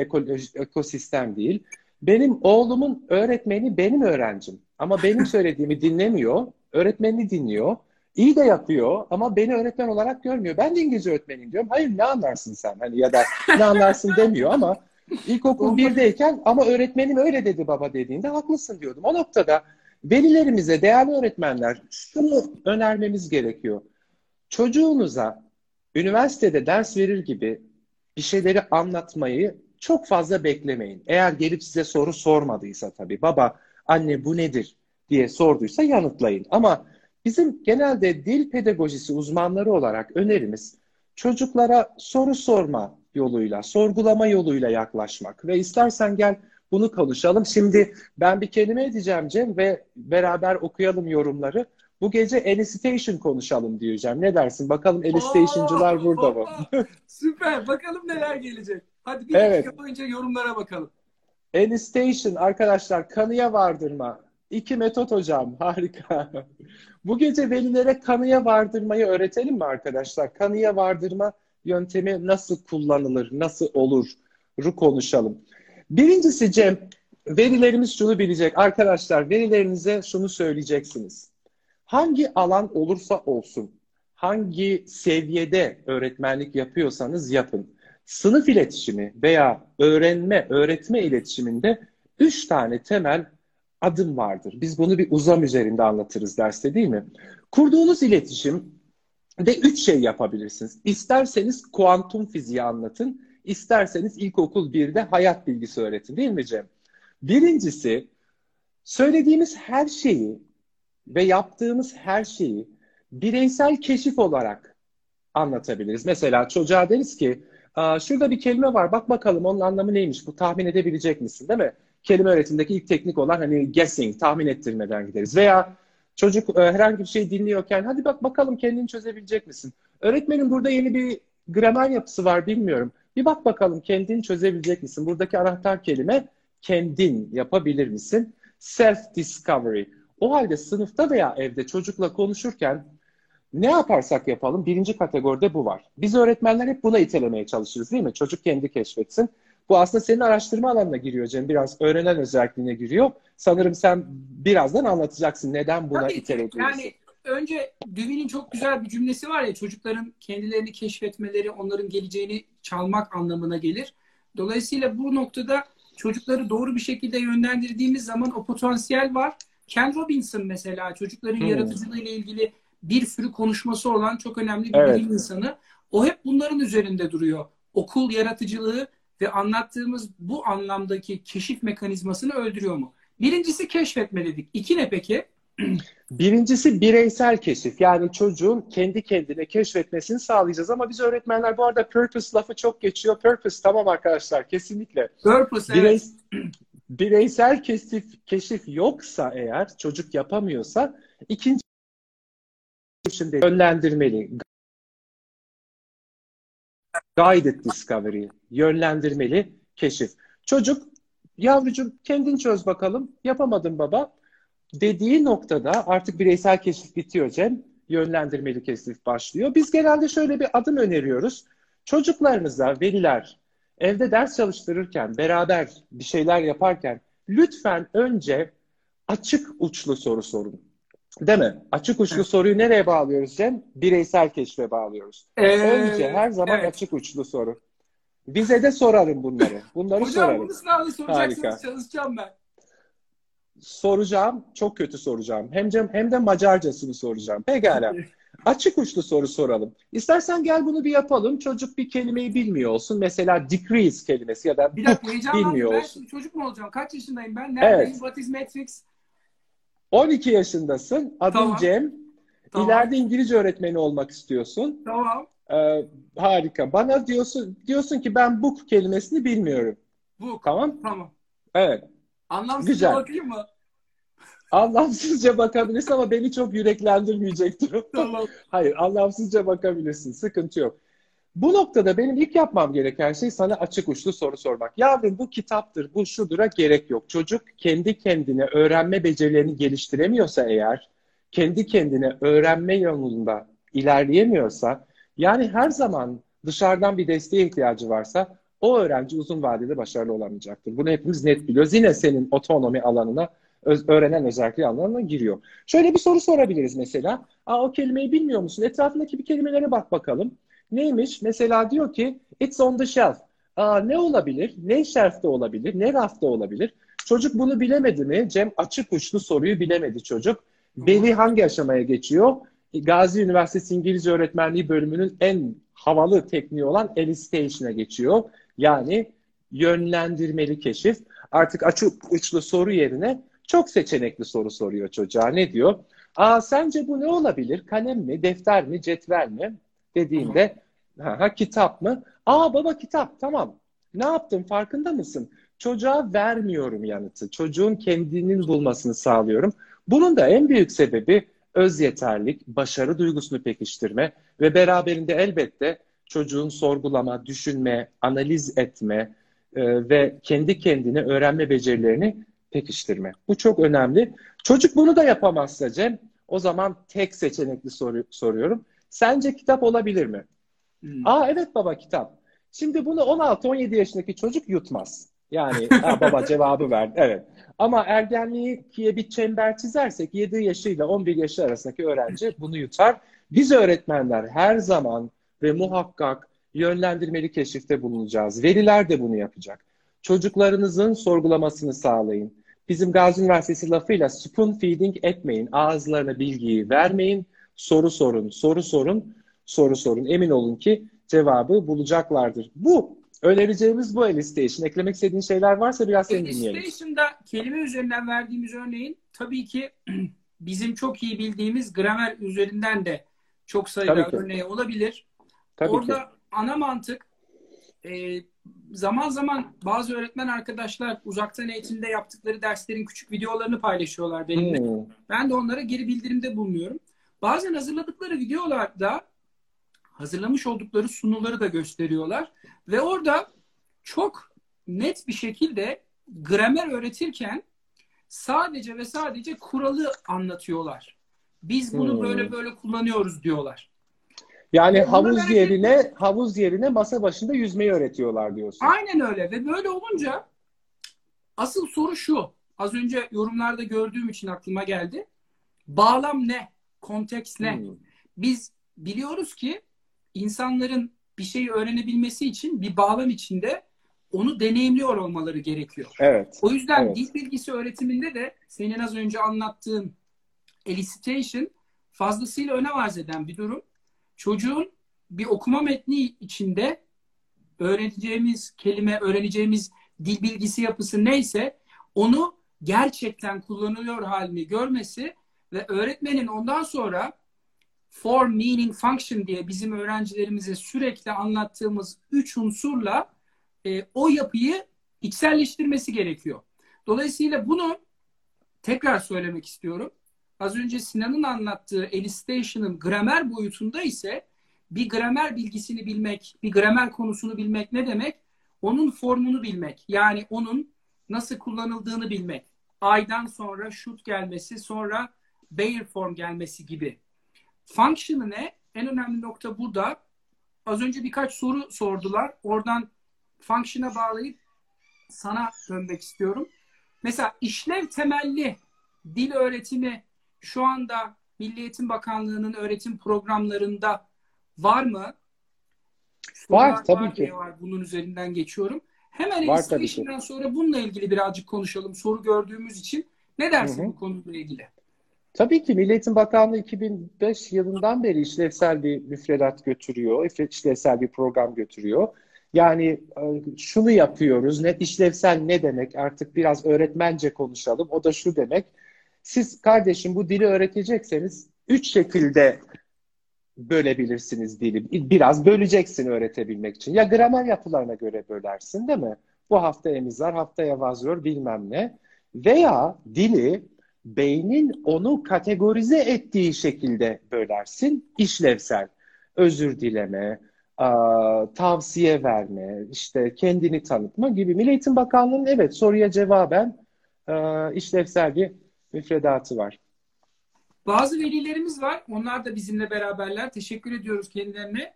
ekosistem değil. Benim oğlumun öğretmeni benim öğrencim. Ama benim söylediğimi dinlemiyor. Öğretmenini dinliyor. İyi de yapıyor ama beni öğretmen olarak görmüyor. Ben de İngilizce öğretmeniyim diyorum. Hayır ne anlarsın sen? Hani ya da ne anlarsın demiyor ama ilkokul birdeyken ama öğretmenim öyle dedi baba dediğinde haklısın diyordum. O noktada velilerimize, değerli öğretmenler şunu önermemiz gerekiyor. Çocuğunuza üniversitede ders verir gibi bir şeyleri anlatmayı çok fazla beklemeyin. Eğer gelip size soru sormadıysa tabii baba, anne bu nedir diye sorduysa yanıtlayın. Ama bizim genelde dil pedagojisi uzmanları olarak önerimiz çocuklara soru sorma yoluyla, sorgulama yoluyla yaklaşmak. Ve istersen gel bunu konuşalım. Şimdi ben bir kelime edeceğim Cem ve beraber okuyalım yorumları. Bu gece elicitation konuşalım diyeceğim. Ne dersin? Bakalım elicitation'cılar burada mı? Süper. Bakalım neler gelecek. Hadi bir evet. dakika boyunca yorumlara bakalım. Elicitation arkadaşlar kanıya vardırma. İki metot hocam. Harika. Bu gece velilere kanıya vardırmayı öğretelim mi arkadaşlar? Kanıya vardırma yöntemi nasıl kullanılır, nasıl olur? Ru konuşalım. Birincisi Cem, verilerimiz şunu bilecek. Arkadaşlar verilerinize şunu söyleyeceksiniz. Hangi alan olursa olsun, hangi seviyede öğretmenlik yapıyorsanız yapın. Sınıf iletişimi veya öğrenme, öğretme iletişiminde üç tane temel adım vardır. Biz bunu bir uzam üzerinde anlatırız derste değil mi? Kurduğunuz iletişim de üç şey yapabilirsiniz. İsterseniz kuantum fiziği anlatın, isterseniz ilkokul 1'de hayat bilgisi öğretin değil mi Cem? Birincisi söylediğimiz her şeyi ve yaptığımız her şeyi bireysel keşif olarak anlatabiliriz. Mesela çocuğa deriz ki şurada bir kelime var bak bakalım onun anlamı neymiş bu tahmin edebilecek misin değil mi? Kelime öğretimindeki ilk teknik olan hani guessing, tahmin ettirmeden gideriz. Veya çocuk e, herhangi bir şey dinliyorken hadi bak bakalım kendini çözebilecek misin? Öğretmenin burada yeni bir gramer yapısı var bilmiyorum. Bir bak bakalım kendini çözebilecek misin? Buradaki anahtar kelime kendin yapabilir misin? Self-discovery. O halde sınıfta veya evde çocukla konuşurken ne yaparsak yapalım birinci kategoride bu var. Biz öğretmenler hep buna itelemeye çalışırız değil mi? Çocuk kendi keşfetsin. Bu aslında senin araştırma alanına giriyor Cem. Biraz öğrenen özelliğine giriyor. Sanırım sen birazdan anlatacaksın neden buna Tabii, itelediyorsun. Yani önce Dewey'nin çok güzel bir cümlesi var ya çocukların kendilerini keşfetmeleri onların geleceğini çalmak anlamına gelir. Dolayısıyla bu noktada çocukları doğru bir şekilde yönlendirdiğimiz zaman o potansiyel var. Ken Robinson mesela çocukların hmm. yaratıcılığı ile ilgili bir sürü konuşması olan çok önemli bir evet. bilim insanı. O hep bunların üzerinde duruyor. Okul yaratıcılığı ve anlattığımız bu anlamdaki keşif mekanizmasını öldürüyor mu? Birincisi keşfetme dedik. İki ne peki? Birincisi bireysel keşif. Yani çocuğun kendi kendine keşfetmesini sağlayacağız. Ama biz öğretmenler bu arada purpose lafı çok geçiyor. Purpose tamam arkadaşlar kesinlikle. Purpose evet. Bireysel keşif, keşif yoksa eğer çocuk yapamıyorsa ikinci şimdi yönlendirmeli. Guided discovery, yönlendirmeli keşif. Çocuk, yavrucuğum kendin çöz bakalım, yapamadım baba dediği noktada artık bireysel keşif bitiyor Cem. Yönlendirmeli keşif başlıyor. Biz genelde şöyle bir adım öneriyoruz. Çocuklarınıza veliler evde ders çalıştırırken, beraber bir şeyler yaparken lütfen önce açık uçlu soru sorun. Değil mi? Açık uçlu soruyu nereye bağlıyoruz Cem? Bireysel keşfe bağlıyoruz. Ee, önce her zaman evet. açık uçlu soru. Bize de sorarım bunları. Bunları Hocam, sorarım. Hocam bunu sınavda soracaksınız. Harika. Çalışacağım ben soracağım. Çok kötü soracağım. Hem de, hem de Macarcasını soracağım. Pekala. Açık uçlu soru soralım. İstersen gel bunu bir yapalım. Çocuk bir kelimeyi bilmiyor olsun. Mesela decrease kelimesi ya da bir dakika, bilmiyor ben olsun. Çocuk mu olacağım? Kaç yaşındayım ben? Neredeyim? Evet. What is Matrix? 12 yaşındasın. Adın tamam. Cem. Tamam. İleride İngilizce öğretmeni olmak istiyorsun. Tamam. Ee, harika. Bana diyorsun diyorsun ki ben book kelimesini bilmiyorum. Book. Tamam. Tamam. Evet. Anlamsız Güzel. bakayım mı? Anlamsızca bakabilirsin ama beni çok yüreklendirmeyecektir. Tamam. Hayır, anlamsızca bakabilirsin. Sıkıntı yok. Bu noktada benim ilk yapmam gereken şey sana açık uçlu soru sormak. Yavrum bu kitaptır, bu şudura gerek yok. Çocuk kendi kendine öğrenme becerilerini geliştiremiyorsa eğer, kendi kendine öğrenme yolunda ilerleyemiyorsa, yani her zaman dışarıdan bir desteğe ihtiyacı varsa o öğrenci uzun vadede başarılı olamayacaktır. Bunu hepimiz net biliyoruz. Yine senin otonomi alanına, öğrenen özellikleri alanına giriyor. Şöyle bir soru sorabiliriz mesela. Aa, o kelimeyi bilmiyor musun? Etrafındaki bir kelimelere bak bakalım. Neymiş? Mesela diyor ki it's on the shelf. Aa, ne olabilir? Ne shelf'te olabilir? Ne rafta olabilir? Çocuk bunu bilemedi mi? Cem açık uçlu soruyu bilemedi çocuk. Beri hangi aşamaya geçiyor? Gazi Üniversitesi İngilizce Öğretmenliği bölümünün en havalı tekniği olan elicistation'a geçiyor. Yani yönlendirmeli keşif. Artık açık uçlu soru yerine çok seçenekli soru soruyor çocuğa. Ne diyor? Aa sence bu ne olabilir? Kalem mi, defter mi, cetvel mi? Dediğinde ha, ha kitap mı? Aa baba kitap tamam. Ne yaptım farkında mısın? Çocuğa vermiyorum yanıtı. Çocuğun kendinin bulmasını sağlıyorum. Bunun da en büyük sebebi öz yeterlik, başarı duygusunu pekiştirme ve beraberinde elbette çocuğun sorgulama, düşünme, analiz etme e, ve kendi kendine öğrenme becerilerini pekiştirme. Bu çok önemli. Çocuk bunu da yapamazsa Cem, o zaman tek seçenekli soru, soruyorum. Sence kitap olabilir mi? Hmm. Aa evet baba kitap. Şimdi bunu 16-17 yaşındaki çocuk yutmaz. Yani baba cevabı verdi. Evet. Ama ergenliğe bir çember çizersek 7 yaşıyla 11 yaşı arasındaki öğrenci bunu yutar. Biz öğretmenler her zaman ve muhakkak yönlendirmeli keşifte bulunacağız. Veliler de bunu yapacak. Çocuklarınızın sorgulamasını sağlayın. Bizim Gazi Üniversitesi lafıyla spoon feeding etmeyin. Ağızlarına bilgiyi vermeyin. Soru sorun, soru sorun, soru sorun. Emin olun ki cevabı bulacaklardır. Bu önereceğimiz bu Elistation. Eklemek istediğin şeyler varsa biraz seni dinleyelim. Elistation'da kelime üzerinden verdiğimiz örneğin tabii ki bizim çok iyi bildiğimiz gramer üzerinden de çok sayıda örneği olabilir. Tabii Orada ki. ana mantık e, zaman zaman bazı öğretmen arkadaşlar uzaktan eğitimde yaptıkları derslerin küçük videolarını paylaşıyorlar benimle. Hmm. Ben de onlara geri bildirimde bulunuyorum. Bazen hazırladıkları videolarda hazırlamış oldukları sunuları da gösteriyorlar. Ve orada çok net bir şekilde gramer öğretirken sadece ve sadece kuralı anlatıyorlar. Biz bunu hmm. böyle böyle kullanıyoruz diyorlar. Yani Bunlar havuz öğretim... yerine havuz yerine masa başında yüzmeyi öğretiyorlar diyorsun. Aynen öyle ve böyle olunca asıl soru şu. Az önce yorumlarda gördüğüm için aklıma geldi. Bağlam ne? Konteks ne? Hmm. Biz biliyoruz ki insanların bir şeyi öğrenebilmesi için bir bağlam içinde onu deneyimliyor olmaları gerekiyor. Evet. O yüzden evet. dil bilgisi öğretiminde de senin az önce anlattığın elicitation fazlasıyla önem arz eden bir durum. Çocuğun bir okuma metni içinde öğreneceğimiz kelime, öğreneceğimiz dil bilgisi yapısı neyse onu gerçekten kullanılıyor halini görmesi ve öğretmenin ondan sonra form, meaning, function diye bizim öğrencilerimize sürekli anlattığımız üç unsurla e, o yapıyı içselleştirmesi gerekiyor. Dolayısıyla bunu tekrar söylemek istiyorum. Az önce Sinan'ın anlattığı elicistation'ın gramer boyutunda ise bir gramer bilgisini bilmek, bir gramer konusunu bilmek ne demek? Onun formunu bilmek. Yani onun nasıl kullanıldığını bilmek. Aydan sonra should gelmesi, sonra bear form gelmesi gibi. Function'ı ne? En önemli nokta burada. Az önce birkaç soru sordular. Oradan function'a bağlayıp sana dönmek istiyorum. Mesela işlev temelli dil öğretimi şu anda Milli Eğitim Bakanlığı'nın öğretim programlarında var mı? Sorular var tabii var ki. Var. Bunun üzerinden geçiyorum. Hemen illustration'dan sonra bununla ilgili birazcık konuşalım. Soru gördüğümüz için. Ne dersin Hı-hı. bu konuyla ilgili? Tabii ki Milli Bakanlığı 2005 yılından beri işlevsel bir müfredat götürüyor, işlevsel bir program götürüyor. Yani e, şunu yapıyoruz, net işlevsel ne demek artık biraz öğretmence konuşalım. O da şu demek, siz kardeşim bu dili öğretecekseniz üç şekilde bölebilirsiniz dili. Biraz böleceksin öğretebilmek için. Ya gramer yapılarına göre bölersin değil mi? Bu hafta emizar, haftaya vazıyor bilmem ne. Veya dili beynin onu kategorize ettiği şekilde bölersin. İşlevsel, özür dileme, tavsiye verme, işte kendini tanıtma gibi. Milli Eğitim Bakanlığı'nın evet soruya cevaben işlevsel bir müfredatı var. Bazı velilerimiz var. Onlar da bizimle beraberler. Teşekkür ediyoruz kendilerine.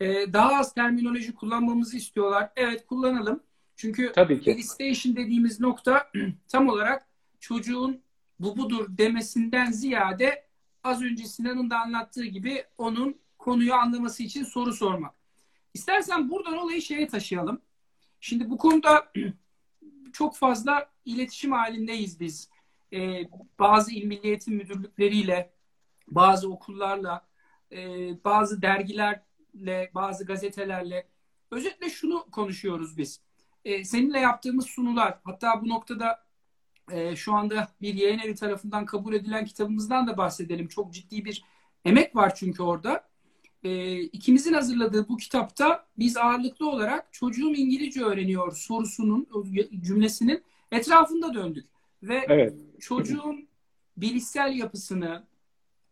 Ee, daha az terminoloji kullanmamızı istiyorlar. Evet kullanalım. Çünkü Tabii ki. dediğimiz nokta tam olarak çocuğun bu budur demesinden ziyade az önce Sinan'ın da anlattığı gibi onun konuyu anlaması için soru sormak. İstersen buradan olayı şeye taşıyalım. Şimdi bu konuda çok fazla iletişim halindeyiz biz. Ee, bazı il milli eğitim müdürlükleriyle, bazı okullarla, e, bazı dergilerle, bazı gazetelerle. Özetle şunu konuşuyoruz biz. Ee, seninle yaptığımız sunular, hatta bu noktada e, şu anda bir yayın evi tarafından kabul edilen kitabımızdan da bahsedelim. Çok ciddi bir emek var çünkü orada. E, ikimizin hazırladığı bu kitapta biz ağırlıklı olarak çocuğum İngilizce öğreniyor sorusunun, cümlesinin etrafında döndük. Ve evet. çocuğun bilişsel yapısını,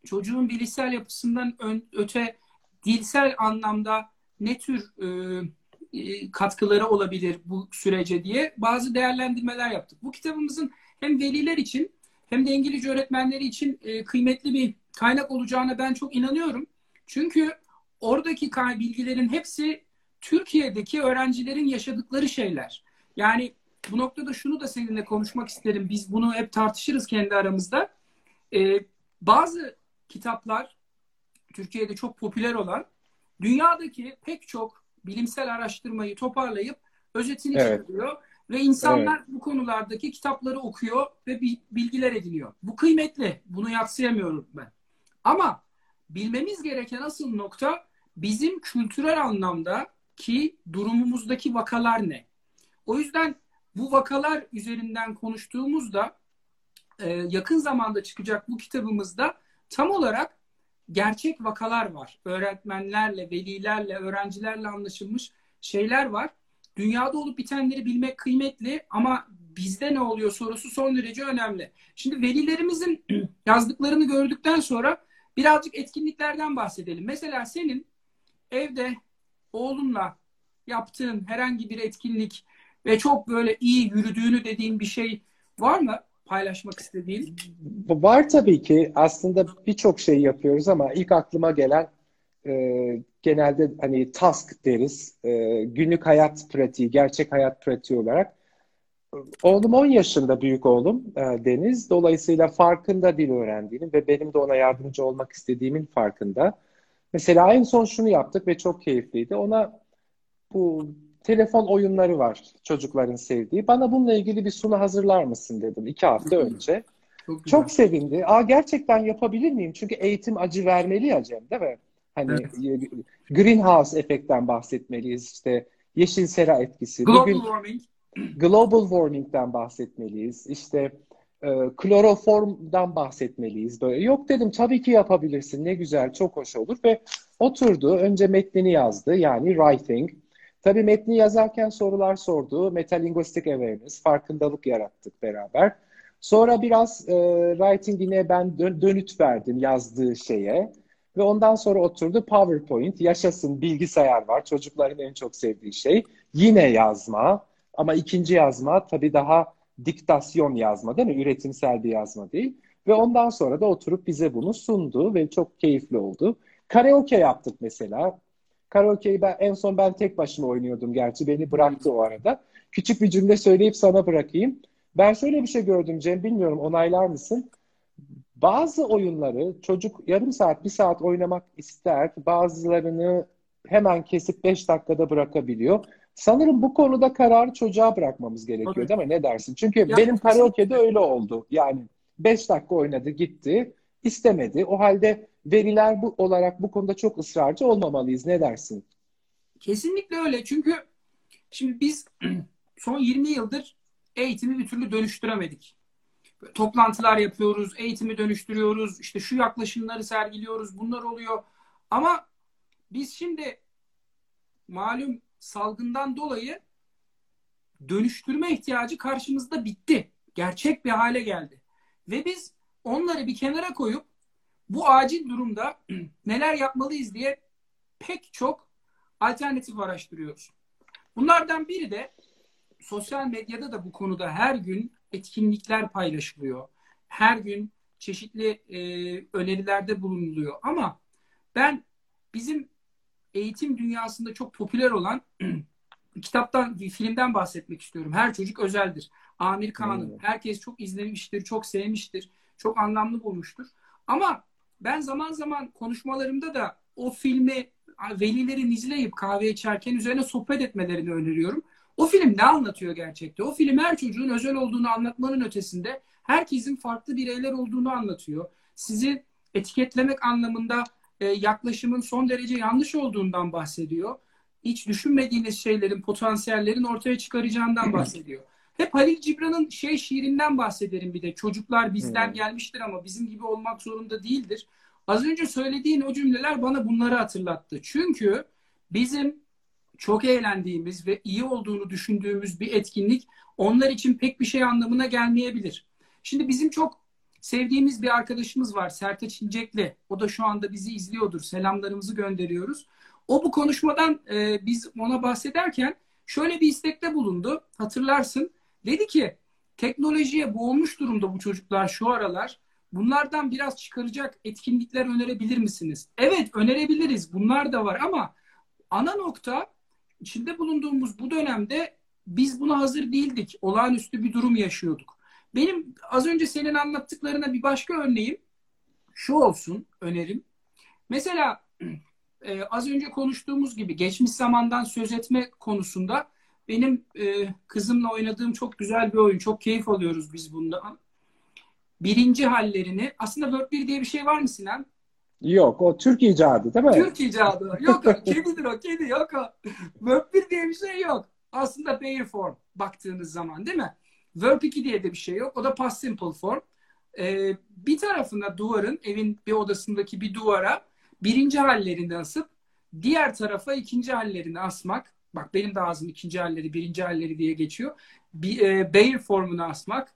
çocuğun bilişsel yapısından ön, öte dilsel anlamda ne tür e, e, katkıları olabilir bu sürece diye bazı değerlendirmeler yaptık. Bu kitabımızın hem veliler için hem de İngilizce öğretmenleri için e, kıymetli bir kaynak olacağına ben çok inanıyorum. Çünkü oradaki bilgilerin hepsi Türkiye'deki öğrencilerin yaşadıkları şeyler. Yani bu noktada şunu da seninle konuşmak isterim. Biz bunu hep tartışırız kendi aramızda. Ee, bazı kitaplar Türkiye'de çok popüler olan dünyadaki pek çok bilimsel araştırmayı toparlayıp özetini evet. çıkarıyor ve insanlar evet. bu konulardaki kitapları okuyor ve bilgiler ediniyor. Bu kıymetli. Bunu yatsıyamıyorum ben. Ama bilmemiz gereken asıl nokta bizim kültürel anlamda ki durumumuzdaki vakalar ne? O yüzden bu vakalar üzerinden konuştuğumuzda e, yakın zamanda çıkacak bu kitabımızda tam olarak gerçek vakalar var. Öğretmenlerle, velilerle, öğrencilerle anlaşılmış şeyler var. Dünyada olup bitenleri bilmek kıymetli ama bizde ne oluyor sorusu son derece önemli. Şimdi velilerimizin yazdıklarını gördükten sonra birazcık etkinliklerden bahsedelim. Mesela senin evde oğlunla yaptığın herhangi bir etkinlik ve çok böyle iyi yürüdüğünü dediğin bir şey var mı paylaşmak istediğin? Var tabii ki. Aslında birçok şey yapıyoruz ama ilk aklıma gelen e, genelde hani task deriz. E, günlük hayat pratiği, gerçek hayat pratiği olarak. Oğlum 10 yaşında büyük oğlum e, Deniz. Dolayısıyla farkında dil öğrendiğinin ve benim de ona yardımcı olmak istediğimin farkında. Mesela en son şunu yaptık ve çok keyifliydi. Ona bu telefon oyunları var çocukların sevdiği. Bana bununla ilgili bir sunu hazırlar mısın dedim iki hafta önce. Çok, çok sevindi. Aa gerçekten yapabilir miyim? Çünkü eğitim acı vermeli ya Cem değil mi? Hani evet. greenhouse efektten bahsetmeliyiz. İşte yeşil sera etkisi. Global Bugün, warming. Global warming'den bahsetmeliyiz. İşte e, kloroformdan bahsetmeliyiz. Böyle yok dedim tabii ki yapabilirsin. Ne güzel, çok hoş olur ve oturdu. Önce metnini yazdı. Yani writing. Tabii metni yazarken sorular sordu. Metalinguistic awareness, farkındalık yarattık beraber. Sonra biraz e, writing'ine ben dön dönüt verdim yazdığı şeye. Ve ondan sonra oturdu PowerPoint, yaşasın bilgisayar var. Çocukların en çok sevdiği şey. Yine yazma. Ama ikinci yazma tabii daha diktasyon yazma değil mi? Üretimsel bir yazma değil. Ve ondan sonra da oturup bize bunu sundu ve çok keyifli oldu. Karaoke yaptık mesela. Karaoke'yi ben en son ben tek başıma oynuyordum gerçi. Beni bıraktı o arada. Küçük bir cümle söyleyip sana bırakayım. Ben şöyle bir şey gördüm Cem, bilmiyorum onaylar mısın? Bazı oyunları çocuk yarım saat, bir saat oynamak ister. Bazılarını hemen kesip beş dakikada bırakabiliyor. Sanırım bu konuda kararı çocuğa bırakmamız gerekiyor Tabii. değil mi? Ne dersin? Çünkü ya, benim karaoke'de öyle oldu. Yani 5 dakika oynadı gitti. istemedi. O halde veriler bu olarak bu konuda çok ısrarcı olmamalıyız. Ne dersin? Kesinlikle öyle. Çünkü şimdi biz son 20 yıldır eğitimi bir türlü dönüştüremedik. Toplantılar yapıyoruz, eğitimi dönüştürüyoruz, işte şu yaklaşımları sergiliyoruz, bunlar oluyor. Ama biz şimdi malum salgından dolayı dönüştürme ihtiyacı karşımızda bitti. Gerçek bir hale geldi. Ve biz onları bir kenara koyup bu acil durumda neler yapmalıyız diye pek çok alternatif araştırıyoruz. Bunlardan biri de sosyal medyada da bu konuda her gün etkinlikler paylaşılıyor. Her gün çeşitli e, önerilerde bulunuluyor. Ama ben bizim eğitim dünyasında çok popüler olan kitaptan, filmden bahsetmek istiyorum. Her çocuk özeldir. Amir Kağan'ın. Hmm. Herkes çok izlemiştir, çok sevmiştir, çok anlamlı bulmuştur. Ama ben zaman zaman konuşmalarımda da o filmi velilerin izleyip kahve içerken üzerine sohbet etmelerini öneriyorum. O film ne anlatıyor gerçekte? O film her çocuğun özel olduğunu anlatmanın ötesinde herkesin farklı bireyler olduğunu anlatıyor. Sizi etiketlemek anlamında e, yaklaşımın son derece yanlış olduğundan bahsediyor. Hiç düşünmediğiniz şeylerin, potansiyellerin ortaya çıkaracağından bahsediyor. Hep Halil Cibran'ın şey şiirinden bahsederim bir de. Çocuklar bizden gelmiştir ama bizim gibi olmak zorunda değildir. Az önce söylediğin o cümleler bana bunları hatırlattı. Çünkü bizim çok eğlendiğimiz ve iyi olduğunu düşündüğümüz bir etkinlik onlar için pek bir şey anlamına gelmeyebilir. Şimdi bizim çok sevdiğimiz bir arkadaşımız var Sertaç İncekli. O da şu anda bizi izliyordur. Selamlarımızı gönderiyoruz. O bu konuşmadan e, biz ona bahsederken şöyle bir istekte bulundu. Hatırlarsın. Dedi ki teknolojiye boğulmuş durumda bu çocuklar şu aralar. Bunlardan biraz çıkaracak etkinlikler önerebilir misiniz? Evet önerebiliriz. Bunlar da var ama ana nokta içinde bulunduğumuz bu dönemde biz buna hazır değildik. Olağanüstü bir durum yaşıyorduk. Benim az önce senin anlattıklarına bir başka örneğim şu olsun önerim. Mesela e, az önce konuştuğumuz gibi geçmiş zamandan söz etme konusunda benim e, kızımla oynadığım çok güzel bir oyun. Çok keyif alıyoruz biz bundan. Birinci hallerini aslında Word 1 diye bir şey var mı Sinan? Yok o Türk icadı değil mi? Türk icadı. Yok o kedidir o kedi yok o. Verb 1 diye bir şey yok. Aslında pair form baktığınız zaman değil mi? Verb 2 diye de bir şey yok. O da past simple form. Ee, bir tarafında duvarın evin bir odasındaki bir duvara birinci hallerini asıp diğer tarafa ikinci hallerini asmak. Bak benim de ağzım ikinci halleri birinci halleri diye geçiyor. Bir, e, Bayer formunu asmak.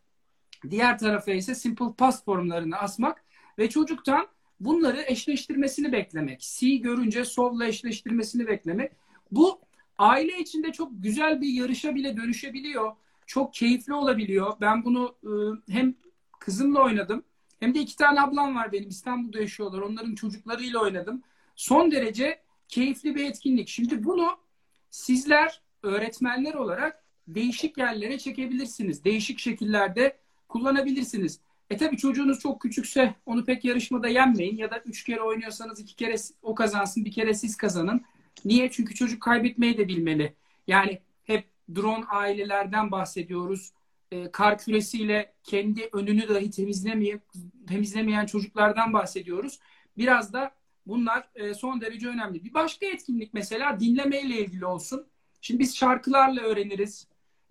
Diğer tarafa ise simple past formlarını asmak ve çocuktan bunları eşleştirmesini beklemek. C görünce sol'la eşleştirmesini beklemek. Bu aile içinde çok güzel bir yarışa bile dönüşebiliyor. Çok keyifli olabiliyor. Ben bunu ıı, hem kızımla oynadım hem de iki tane ablam var benim İstanbul'da yaşıyorlar. Onların çocuklarıyla oynadım. Son derece keyifli bir etkinlik. Şimdi bunu sizler öğretmenler olarak değişik yerlere çekebilirsiniz. Değişik şekillerde kullanabilirsiniz. E tabi çocuğunuz çok küçükse onu pek yarışmada yenmeyin ya da üç kere oynuyorsanız iki kere o kazansın bir kere siz kazanın. Niye? Çünkü çocuk kaybetmeyi de bilmeli. Yani hep drone ailelerden bahsediyoruz. E, kar küresiyle kendi önünü dahi temizlemeyen, temizlemeyen çocuklardan bahsediyoruz. Biraz da bunlar e, son derece önemli. Bir başka etkinlik mesela dinlemeyle ilgili olsun. Şimdi biz şarkılarla öğreniriz.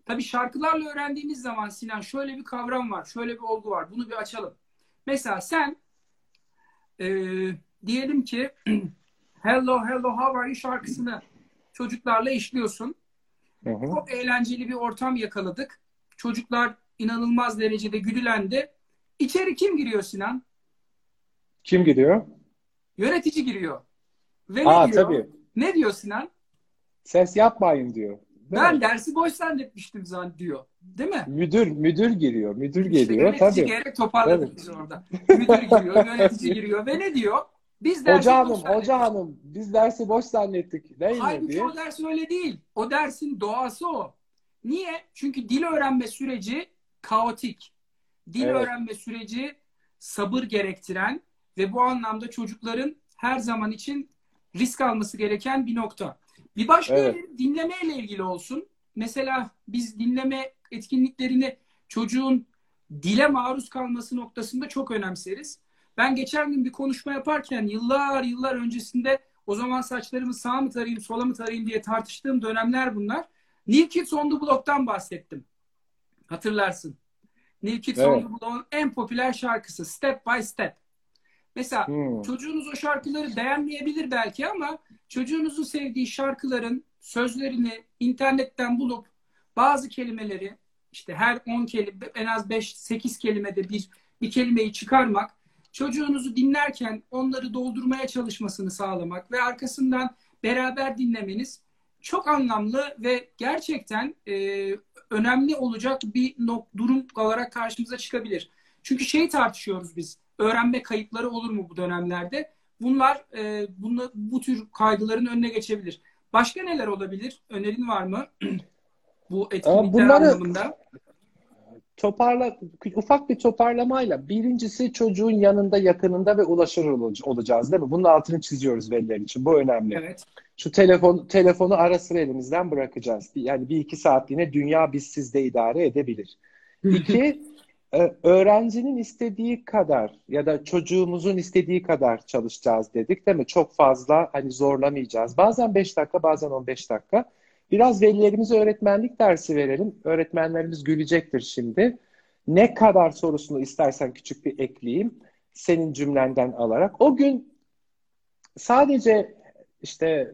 Tabii şarkılarla öğrendiğimiz zaman Sinan şöyle bir kavram var, şöyle bir olgu var. Bunu bir açalım. Mesela sen e, diyelim ki Hello Hello How Are You şarkısını çocuklarla işliyorsun. Hı hı. Çok eğlenceli bir ortam yakaladık. Çocuklar inanılmaz derecede güdülendi. İçeri kim giriyor Sinan? Kim giriyor? Yönetici giriyor. Ve Aa, ne diyor? Tabii. Ne diyor Sinan? Ses yapmayın diyor. Ben mi? dersi boş zannetmiştim zaten diyor. Değil mi? Müdür müdür giriyor. Müdür geliyor. İşte yönetici tabii. gerek toparladık tabii. biz orada. Müdür giriyor, yönetici giriyor ve ne diyor? Biz dersi hoca hanım, hoca hanım biz dersi boş zannettik. Değil Halbuki mi diye. o ders öyle değil. O dersin doğası o. Niye? Çünkü dil öğrenme süreci kaotik. Dil evet. öğrenme süreci sabır gerektiren ve bu anlamda çocukların her zaman için risk alması gereken bir nokta. Bir başka evet. dinlemeyle ilgili olsun. Mesela biz dinleme etkinliklerini çocuğun dile maruz kalması noktasında çok önemseriz. Ben geçen gün bir konuşma yaparken yıllar yıllar öncesinde o zaman saçlarımı sağ mı tarayayım sola mı tarayayım diye tartıştığım dönemler bunlar. New Kids on the Block'tan bahsettim. Hatırlarsın. New Kids evet. on the Block'un en popüler şarkısı Step by Step. Mesela hmm. çocuğunuz o şarkıları beğenmeyebilir belki ama çocuğunuzun sevdiği şarkıların sözlerini internetten bulup bazı kelimeleri işte her 10 kelime en az 5-8 kelimede bir bir kelimeyi çıkarmak, çocuğunuzu dinlerken onları doldurmaya çalışmasını sağlamak ve arkasından beraber dinlemeniz çok anlamlı ve gerçekten e, önemli olacak bir durum olarak karşımıza çıkabilir. Çünkü şey tartışıyoruz biz. Öğrenme kayıpları olur mu bu dönemlerde? Bunlar e, bunla, bu tür kaygıların önüne geçebilir. Başka neler olabilir? Önerin var mı? bu etkinlikler Bunları, anlamında toparla ufak bir toparlamayla birincisi çocuğun yanında, yakınında ve ulaşır olacağız değil mi? Bunun altını çiziyoruz veliler için. Bu önemli. Evet. Şu telefon telefonu ara sıra elimizden bırakacağız. Yani bir iki saatliğine dünya bizsiz de idare edebilir. İki, öğrencinin istediği kadar ya da çocuğumuzun istediği kadar çalışacağız dedik değil mi? Çok fazla hani zorlamayacağız. Bazen 5 dakika, bazen 15 dakika. Biraz velilerimize öğretmenlik dersi verelim. Öğretmenlerimiz gülecektir şimdi. Ne kadar sorusunu istersen küçük bir ekleyeyim. Senin cümlenden alarak. O gün sadece işte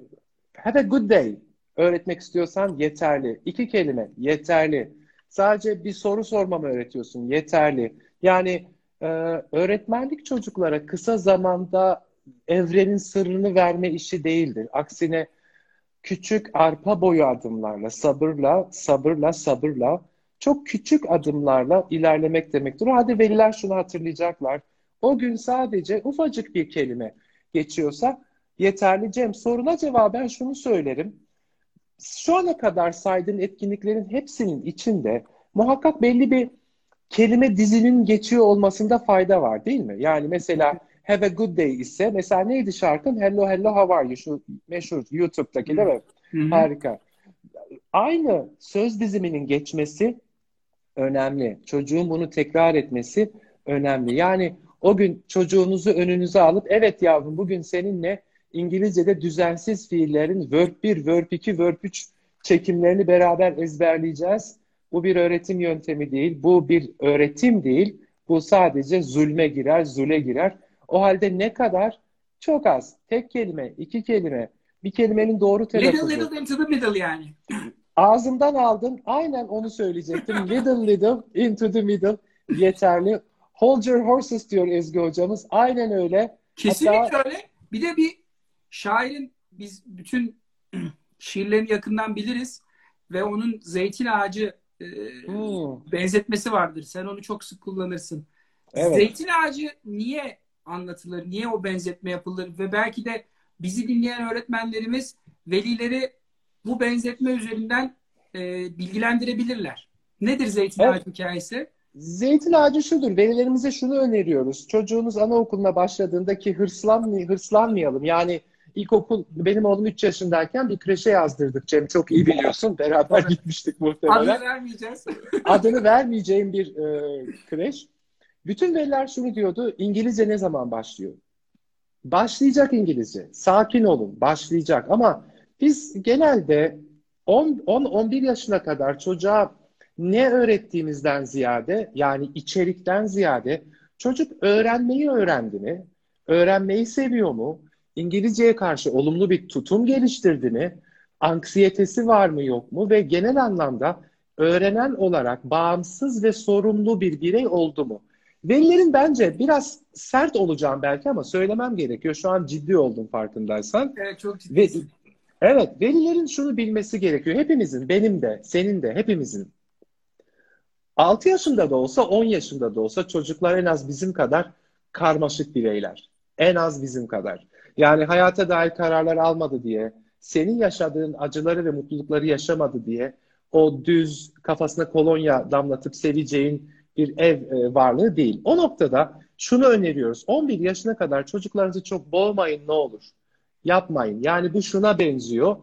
have a good day öğretmek istiyorsan yeterli. İki kelime yeterli. Sadece bir soru sormamı öğretiyorsun yeterli. Yani e, öğretmenlik çocuklara kısa zamanda evrenin sırrını verme işi değildir. Aksine küçük arpa boyu adımlarla, sabırla, sabırla, sabırla, çok küçük adımlarla ilerlemek demektir. Hadi veliler şunu hatırlayacaklar. O gün sadece ufacık bir kelime geçiyorsa yeterli. Cem soruna cevaben şunu söylerim. Şu ana kadar saydığın etkinliklerin hepsinin içinde muhakkak belli bir kelime dizinin geçiyor olmasında fayda var değil mi? Yani mesela Have a Good Day ise mesela neydi şarkın? Hello Hello How Are You? Şu meşhur YouTube'daki değil mi? Hı-hı. Harika. Aynı söz diziminin geçmesi önemli. Çocuğun bunu tekrar etmesi önemli. Yani o gün çocuğunuzu önünüze alıp evet yavrum bugün seninle İngilizce'de düzensiz fiillerin verb 1, verb 2, verb 3 çekimlerini beraber ezberleyeceğiz. Bu bir öğretim yöntemi değil, bu bir öğretim değil. Bu sadece zulme girer, zule girer. O halde ne kadar? Çok az. Tek kelime, iki kelime. Bir kelimenin doğru telaffuzu. Little little into the middle yani. Ağzımdan aldın. Aynen onu söyleyecektim. little little into the middle. Yeterli. Hold your horses diyor Ezgi hocamız. Aynen öyle. Kesinlikle Hatta... öyle. Bir de bir şairin biz bütün şiirlerini yakından biliriz ve onun zeytin ağacı e, hmm. benzetmesi vardır. Sen onu çok sık kullanırsın. Evet. Zeytin ağacı niye anlatılır, niye o benzetme yapılır ve belki de bizi dinleyen öğretmenlerimiz velileri bu benzetme üzerinden e, bilgilendirebilirler. Nedir zeytin evet. ağacı hikayesi? Zeytin ağacı şudur. Velilerimize şunu öneriyoruz. Çocuğunuz anaokuluna başladığında ki hırslanmay hırslanmayalım. Yani ilkokul, benim oğlum 3 yaşındayken bir kreşe yazdırdık Cem. Çok iyi biliyorsun. Beraber gitmiştik muhtemelen. Adını vermeyeceğiz. Adını vermeyeceğim bir e, kreş. Bütün veliler şunu diyordu. İngilizce ne zaman başlıyor? Başlayacak İngilizce. Sakin olun. Başlayacak. Ama biz genelde 10-11 yaşına kadar çocuğa ne öğrettiğimizden ziyade yani içerikten ziyade çocuk öğrenmeyi öğrendi mi? Öğrenmeyi seviyor mu? İngilizceye karşı olumlu bir tutum geliştirdi mi? Anksiyetesi var mı yok mu? Ve genel anlamda öğrenen olarak bağımsız ve sorumlu bir birey oldu mu? Velilerin bence biraz sert olacağım belki ama söylemem gerekiyor. Şu an ciddi oldum farkındaysan. Evet çok ciddi. evet velilerin şunu bilmesi gerekiyor. Hepimizin, benim de, senin de, hepimizin. 6 yaşında da olsa, 10 yaşında da olsa çocuklar en az bizim kadar karmaşık bireyler. En az bizim kadar. Yani hayata dair kararlar almadı diye, senin yaşadığın acıları ve mutlulukları yaşamadı diye o düz kafasına kolonya damlatıp seveceğin bir ev e, varlığı değil. O noktada şunu öneriyoruz. 11 yaşına kadar çocuklarınızı çok boğmayın ne olur. Yapmayın. Yani bu şuna benziyor.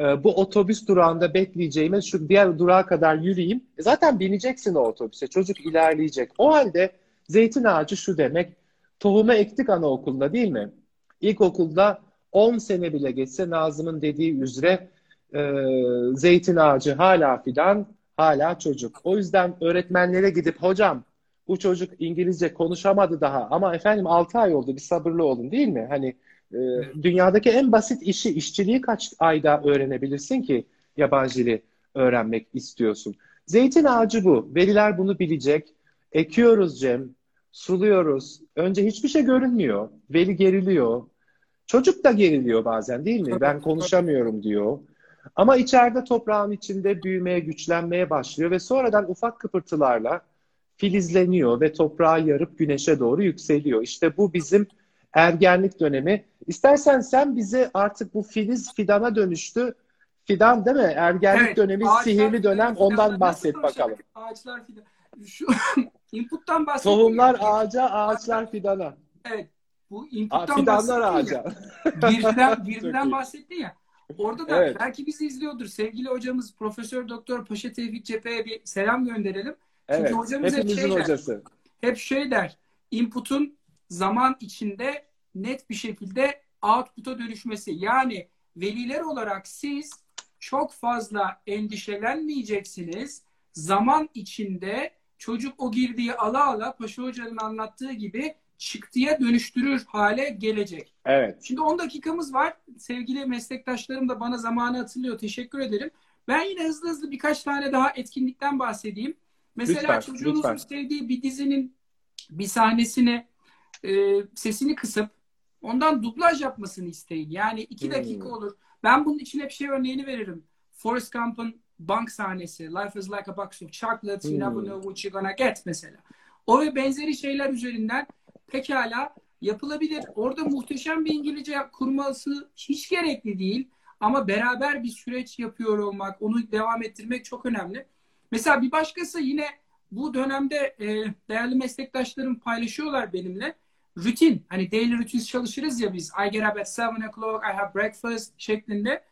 E, bu otobüs durağında bekleyeceğime şu diğer durağa kadar yürüyeyim. E, zaten bineceksin o otobüse. Çocuk ilerleyecek. O halde zeytin ağacı şu demek. Tohumu ektik anaokulunda değil mi? İlkokulda 10 sene bile geçse Nazım'ın dediği üzere e, zeytin ağacı hala fidan, hala çocuk. O yüzden öğretmenlere gidip hocam bu çocuk İngilizce konuşamadı daha ama efendim 6 ay oldu bir sabırlı olun değil mi? Hani e, dünyadaki en basit işi işçiliği kaç ayda öğrenebilirsin ki yabancı dili öğrenmek istiyorsun. Zeytin ağacı bu. Veliler bunu bilecek. Ekiyoruz Cem. suluyoruz. Önce hiçbir şey görünmüyor. Veli geriliyor. Çocuk da geriliyor bazen değil mi? Ben konuşamıyorum diyor. Ama içeride toprağın içinde büyümeye, güçlenmeye başlıyor ve sonradan ufak kıpırtılarla filizleniyor ve toprağı yarıp güneşe doğru yükseliyor. İşte bu bizim ergenlik dönemi. İstersen sen bize artık bu filiz fidana dönüştü. Fidan değil mi? Ergenlik evet, dönemi, sihirli dönem. Ondan bahset bakalım. Ağaçlar fidan. Şu input'tan bahsediyor. Tohumlar ağaca, ağaçlar fidana. Evet. Bu input'tan Fidanlar ağaca. Birden, birden bahsettin ya. Orada da evet. belki bizi izliyordur. Sevgili hocamız Profesör Doktor Paşa Tevfik Cephe'ye bir selam gönderelim. Evet. Çünkü hocamız hep şey hocası. Der, hep şey der. Input'un zaman içinde net bir şekilde output'a dönüşmesi. Yani veliler olarak siz çok fazla endişelenmeyeceksiniz. Zaman içinde çocuk o girdiği ala ala Paşa Hoca'nın anlattığı gibi çıktıya dönüştürür hale gelecek. Evet. Şimdi 10 dakikamız var. Sevgili meslektaşlarım da bana zamanı hatırlıyor. Teşekkür ederim. Ben yine hızlı hızlı birkaç tane daha etkinlikten bahsedeyim. Mesela lütfen, çocuğunuzun lütfen. sevdiği bir dizinin bir sahnesini e, sesini kısıp ondan dublaj yapmasını isteyin. Yani iki hmm. dakika olur. Ben bunun için hep şey örneğini veririm. Forrest Gump'ın bank sahnesi. Life is like a box of chocolates. You never hmm. know what you're gonna get mesela. O ve benzeri şeyler üzerinden pekala yapılabilir. Orada muhteşem bir İngilizce kurması hiç gerekli değil. Ama beraber bir süreç yapıyor olmak, onu devam ettirmek çok önemli. Mesela bir başkası yine bu dönemde e, değerli meslektaşlarım paylaşıyorlar benimle. Rutin, hani daily routines çalışırız ya biz. I get up at 7 o'clock, I have breakfast şeklinde.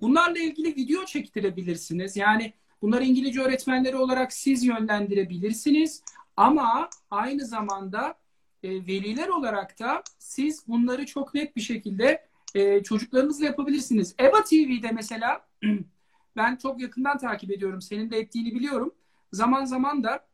Bunlarla ilgili video çektirebilirsiniz. Yani bunları İngilizce öğretmenleri olarak siz yönlendirebilirsiniz. Ama aynı zamanda e, veliler olarak da siz bunları çok net bir şekilde e, çocuklarınızla yapabilirsiniz. EBA TV'de mesela ben çok yakından takip ediyorum. Senin de ettiğini biliyorum. Zaman zaman da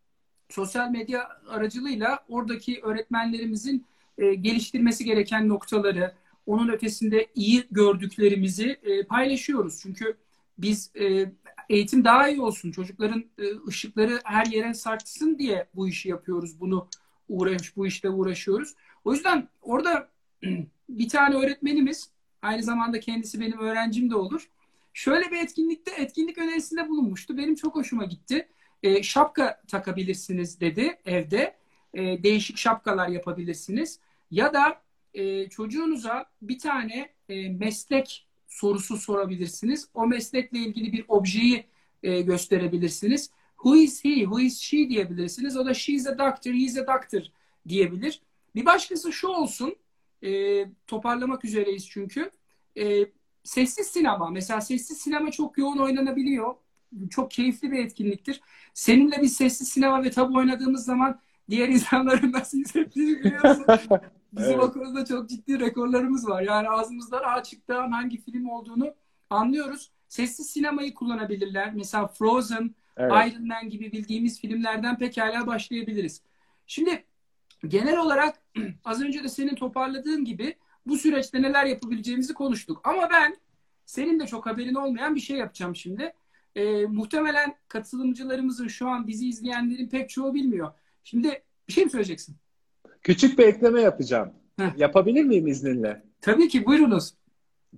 sosyal medya aracılığıyla oradaki öğretmenlerimizin e, geliştirmesi gereken noktaları, onun ötesinde iyi gördüklerimizi e, paylaşıyoruz. Çünkü biz e, eğitim daha iyi olsun, çocukların e, ışıkları her yere sarksın diye bu işi yapıyoruz. Bunu uğraş, bu işte uğraşıyoruz. O yüzden orada bir tane öğretmenimiz, aynı zamanda kendisi benim öğrencim de olur. Şöyle bir etkinlikte, etkinlik önerisinde bulunmuştu. Benim çok hoşuma gitti. E, şapka takabilirsiniz dedi evde. E, değişik şapkalar yapabilirsiniz. Ya da e, çocuğunuza bir tane e, meslek sorusu sorabilirsiniz. O meslekle ilgili bir objeyi e, gösterebilirsiniz. Who is he? Who is she diyebilirsiniz. O da she is a doctor, he is a doctor diyebilir. Bir başkası şu olsun. E, toparlamak üzereyiz çünkü. E, sessiz sinema. Mesela sessiz sinema çok yoğun oynanabiliyor. Çok keyifli bir etkinliktir. Seninle bir sessiz sinema ve tabu oynadığımız zaman diğer insanların nasıl hissettiğini biliyorsun. Bizim evet. o konuda çok ciddi rekorlarımız var. Yani ağzımızdan A çıktığı an hangi film olduğunu anlıyoruz. Sessiz sinemayı kullanabilirler. Mesela Frozen, evet. Iron Man gibi bildiğimiz filmlerden pekala başlayabiliriz. Şimdi genel olarak az önce de senin toparladığın gibi bu süreçte neler yapabileceğimizi konuştuk. Ama ben senin de çok haberin olmayan bir şey yapacağım şimdi. Ee, muhtemelen katılımcılarımızın şu an bizi izleyenlerin pek çoğu bilmiyor. Şimdi bir şey mi söyleyeceksin? Küçük bir ekleme yapacağım. Heh. Yapabilir miyim izninle? Tabii ki buyurunuz.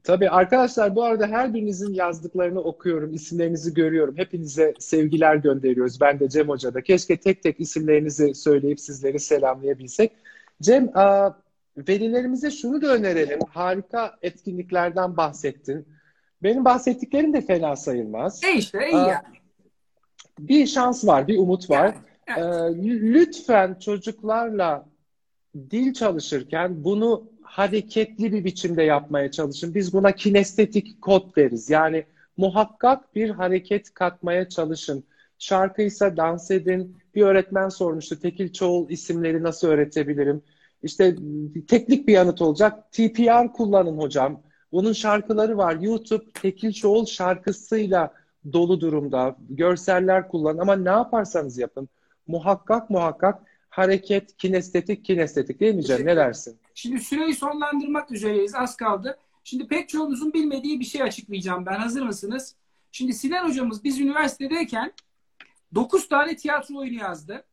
Tabii arkadaşlar bu arada her birinizin yazdıklarını okuyorum, isimlerinizi görüyorum. Hepinize sevgiler gönderiyoruz. Ben de Cem Hoca'da. Keşke tek tek isimlerinizi söyleyip sizleri selamlayabilsek. Cem, velilerimize şunu da önerelim. Harika etkinliklerden bahsettin. Benim bahsettiklerim de fena sayılmaz. E işte, iyi yani. Bir şans var, bir umut var. Evet. Lütfen çocuklarla dil çalışırken bunu hareketli bir biçimde yapmaya çalışın. Biz buna kinestetik kod deriz. Yani muhakkak bir hareket katmaya çalışın. Şarkıysa dans edin. Bir öğretmen sormuştu tekil çoğul isimleri nasıl öğretebilirim? İşte teknik bir yanıt olacak. TPR kullanın hocam. Bunun şarkıları var. YouTube tekil çoğul şarkısıyla dolu durumda. Görseller kullanın ama ne yaparsanız yapın. Muhakkak muhakkak hareket, kinestetik, kinestetik değil mi Cem? Ne dersin? Şimdi süreyi sonlandırmak üzereyiz. Az kaldı. Şimdi pek çoğunuzun bilmediği bir şey açıklayacağım ben. Hazır mısınız? Şimdi Sinan hocamız biz üniversitedeyken 9 tane tiyatro oyunu yazdı.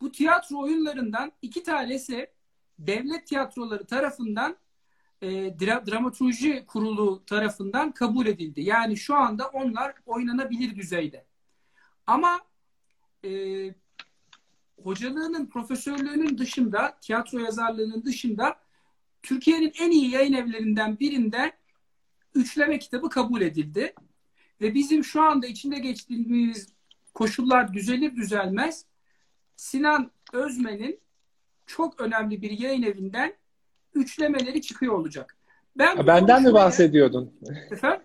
Bu tiyatro oyunlarından iki tanesi devlet tiyatroları tarafından e, dra dramaturji kurulu tarafından kabul edildi. Yani şu anda onlar oynanabilir düzeyde. Ama e, hocalığının, profesörlüğünün dışında, tiyatro yazarlığının dışında Türkiye'nin en iyi yayın evlerinden birinde üçleme kitabı kabul edildi. Ve bizim şu anda içinde geçtiğimiz koşullar düzelir düzelmez Sinan Özmen'in çok önemli bir yayın evinden üçlemeleri çıkıyor olacak. Ben Benden mi bahsediyordun? Efendim?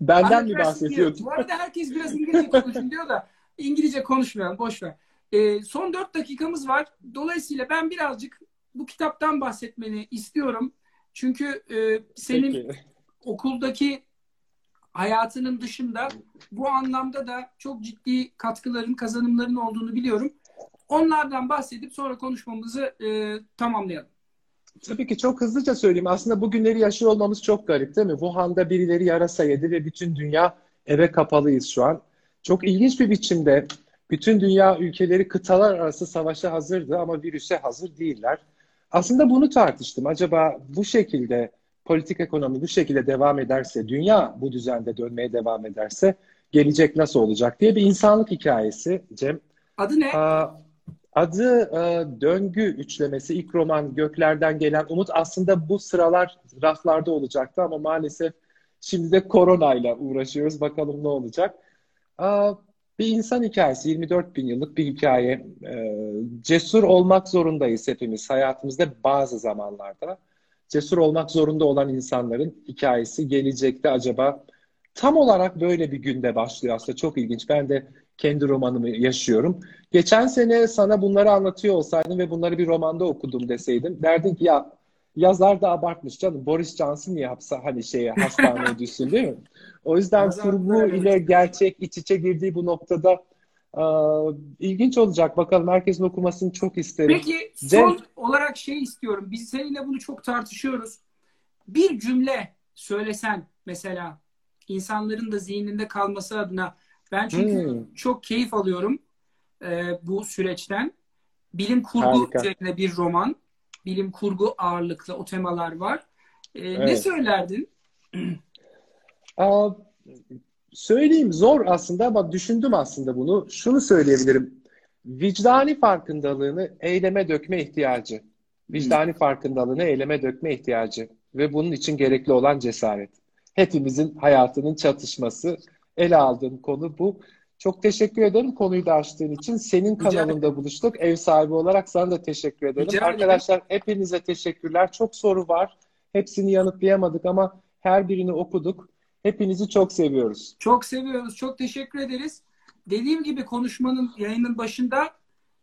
Benden mi bahsediyordun? Bu arada herkes biraz İngilizce konuşun diyor da İngilizce konuşmayalım boş ver. Ee, son dört dakikamız var. Dolayısıyla ben birazcık bu kitaptan bahsetmeni istiyorum. Çünkü e, senin Peki. okuldaki hayatının dışında bu anlamda da çok ciddi katkıların, kazanımların olduğunu biliyorum. Onlardan bahsedip sonra konuşmamızı e, tamamlayalım. Tabii ki çok hızlıca söyleyeyim. Aslında bugünleri yaşıyor olmamız çok garip değil mi? Wuhan'da birileri yarasa yedi ve bütün dünya eve kapalıyız şu an. Çok ilginç bir biçimde bütün dünya ülkeleri kıtalar arası savaşa hazırdı ama virüse hazır değiller. Aslında bunu tartıştım. Acaba bu şekilde politik ekonomi bu şekilde devam ederse, dünya bu düzende dönmeye devam ederse gelecek nasıl olacak diye bir insanlık hikayesi Cem. Adı ne? Aa, adı e, Döngü üçlemesi. İlk roman Göklerden Gelen Umut. Aslında bu sıralar raflarda olacaktı ama maalesef şimdi de koronayla uğraşıyoruz. Bakalım ne olacak. Aa, bir insan hikayesi, 24 bin yıllık bir hikaye. Ee, cesur olmak zorundayız hepimiz hayatımızda bazı zamanlarda. Cesur olmak zorunda olan insanların hikayesi gelecekte acaba tam olarak böyle bir günde başlıyor aslında. Çok ilginç. Ben de kendi romanımı yaşıyorum. Geçen sene sana bunları anlatıyor olsaydım ve bunları bir romanda okudum deseydim derdin ki ya yazar da abartmış canım. Boris Johnson niye hapsa hani şeye hastaneye düşsün değil mi? O yüzden kurgu ile gerçek iç içe girdiği bu noktada aa, ilginç olacak. Bakalım herkesin okumasını çok isterim. Peki son Cem... olarak şey istiyorum. Biz seninle bunu çok tartışıyoruz. Bir cümle söylesen mesela insanların da zihninde kalması adına ben çünkü hmm. çok keyif alıyorum e, bu süreçten. Bilim kurgu Harika. üzerine bir roman bilim kurgu ağırlıklı o temalar var. Ee, evet. Ne söylerdin? Aa, söyleyeyim zor aslında ama düşündüm aslında bunu. Şunu söyleyebilirim. Vicdani farkındalığını eyleme dökme ihtiyacı. Vicdani hmm. farkındalığını eyleme dökme ihtiyacı ve bunun için gerekli olan cesaret. Hepimizin hayatının çatışması. Ele aldığım konu bu. Çok teşekkür ederim konuyu da açtığın için. Senin kanalında buluştuk. Ev sahibi olarak sana da teşekkür ederim. Rica Arkadaşlar ederim. hepinize teşekkürler. Çok soru var. Hepsini yanıtlayamadık ama her birini okuduk. Hepinizi çok seviyoruz. Çok seviyoruz. Çok teşekkür ederiz. Dediğim gibi konuşmanın yayının başında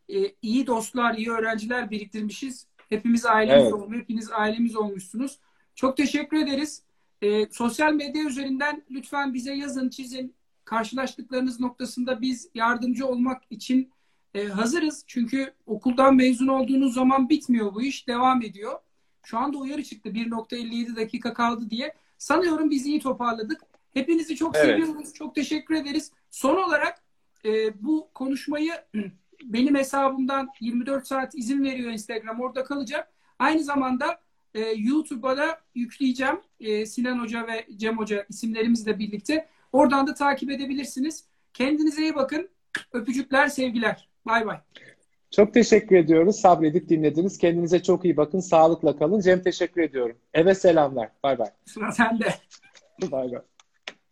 e, iyi dostlar, iyi öğrenciler biriktirmişiz. Hepimiz ailemiz evet. olmuş. Hepiniz ailemiz olmuşsunuz. Çok teşekkür ederiz. E, sosyal medya üzerinden lütfen bize yazın, çizin karşılaştıklarınız noktasında biz yardımcı olmak için e, hazırız. Çünkü okuldan mezun olduğunuz zaman bitmiyor bu iş, devam ediyor. Şu anda uyarı çıktı 1.57 dakika kaldı diye. Sanıyorum biz iyi toparladık. Hepinizi çok evet. seviyoruz. Çok teşekkür ederiz. Son olarak e, bu konuşmayı benim hesabımdan 24 saat izin veriyor Instagram. Orada kalacak. Aynı zamanda e, YouTube'a da yükleyeceğim. E, Sinan Hoca ve Cem Hoca isimlerimizle birlikte. Oradan da takip edebilirsiniz. Kendinize iyi bakın. Öpücükler, sevgiler. Bay bay. Çok teşekkür ediyoruz. Sabredip dinlediniz. Kendinize çok iyi bakın. Sağlıkla kalın. Cem teşekkür ediyorum. Eve selamlar. Bay bay. Sıra sende. bay bay.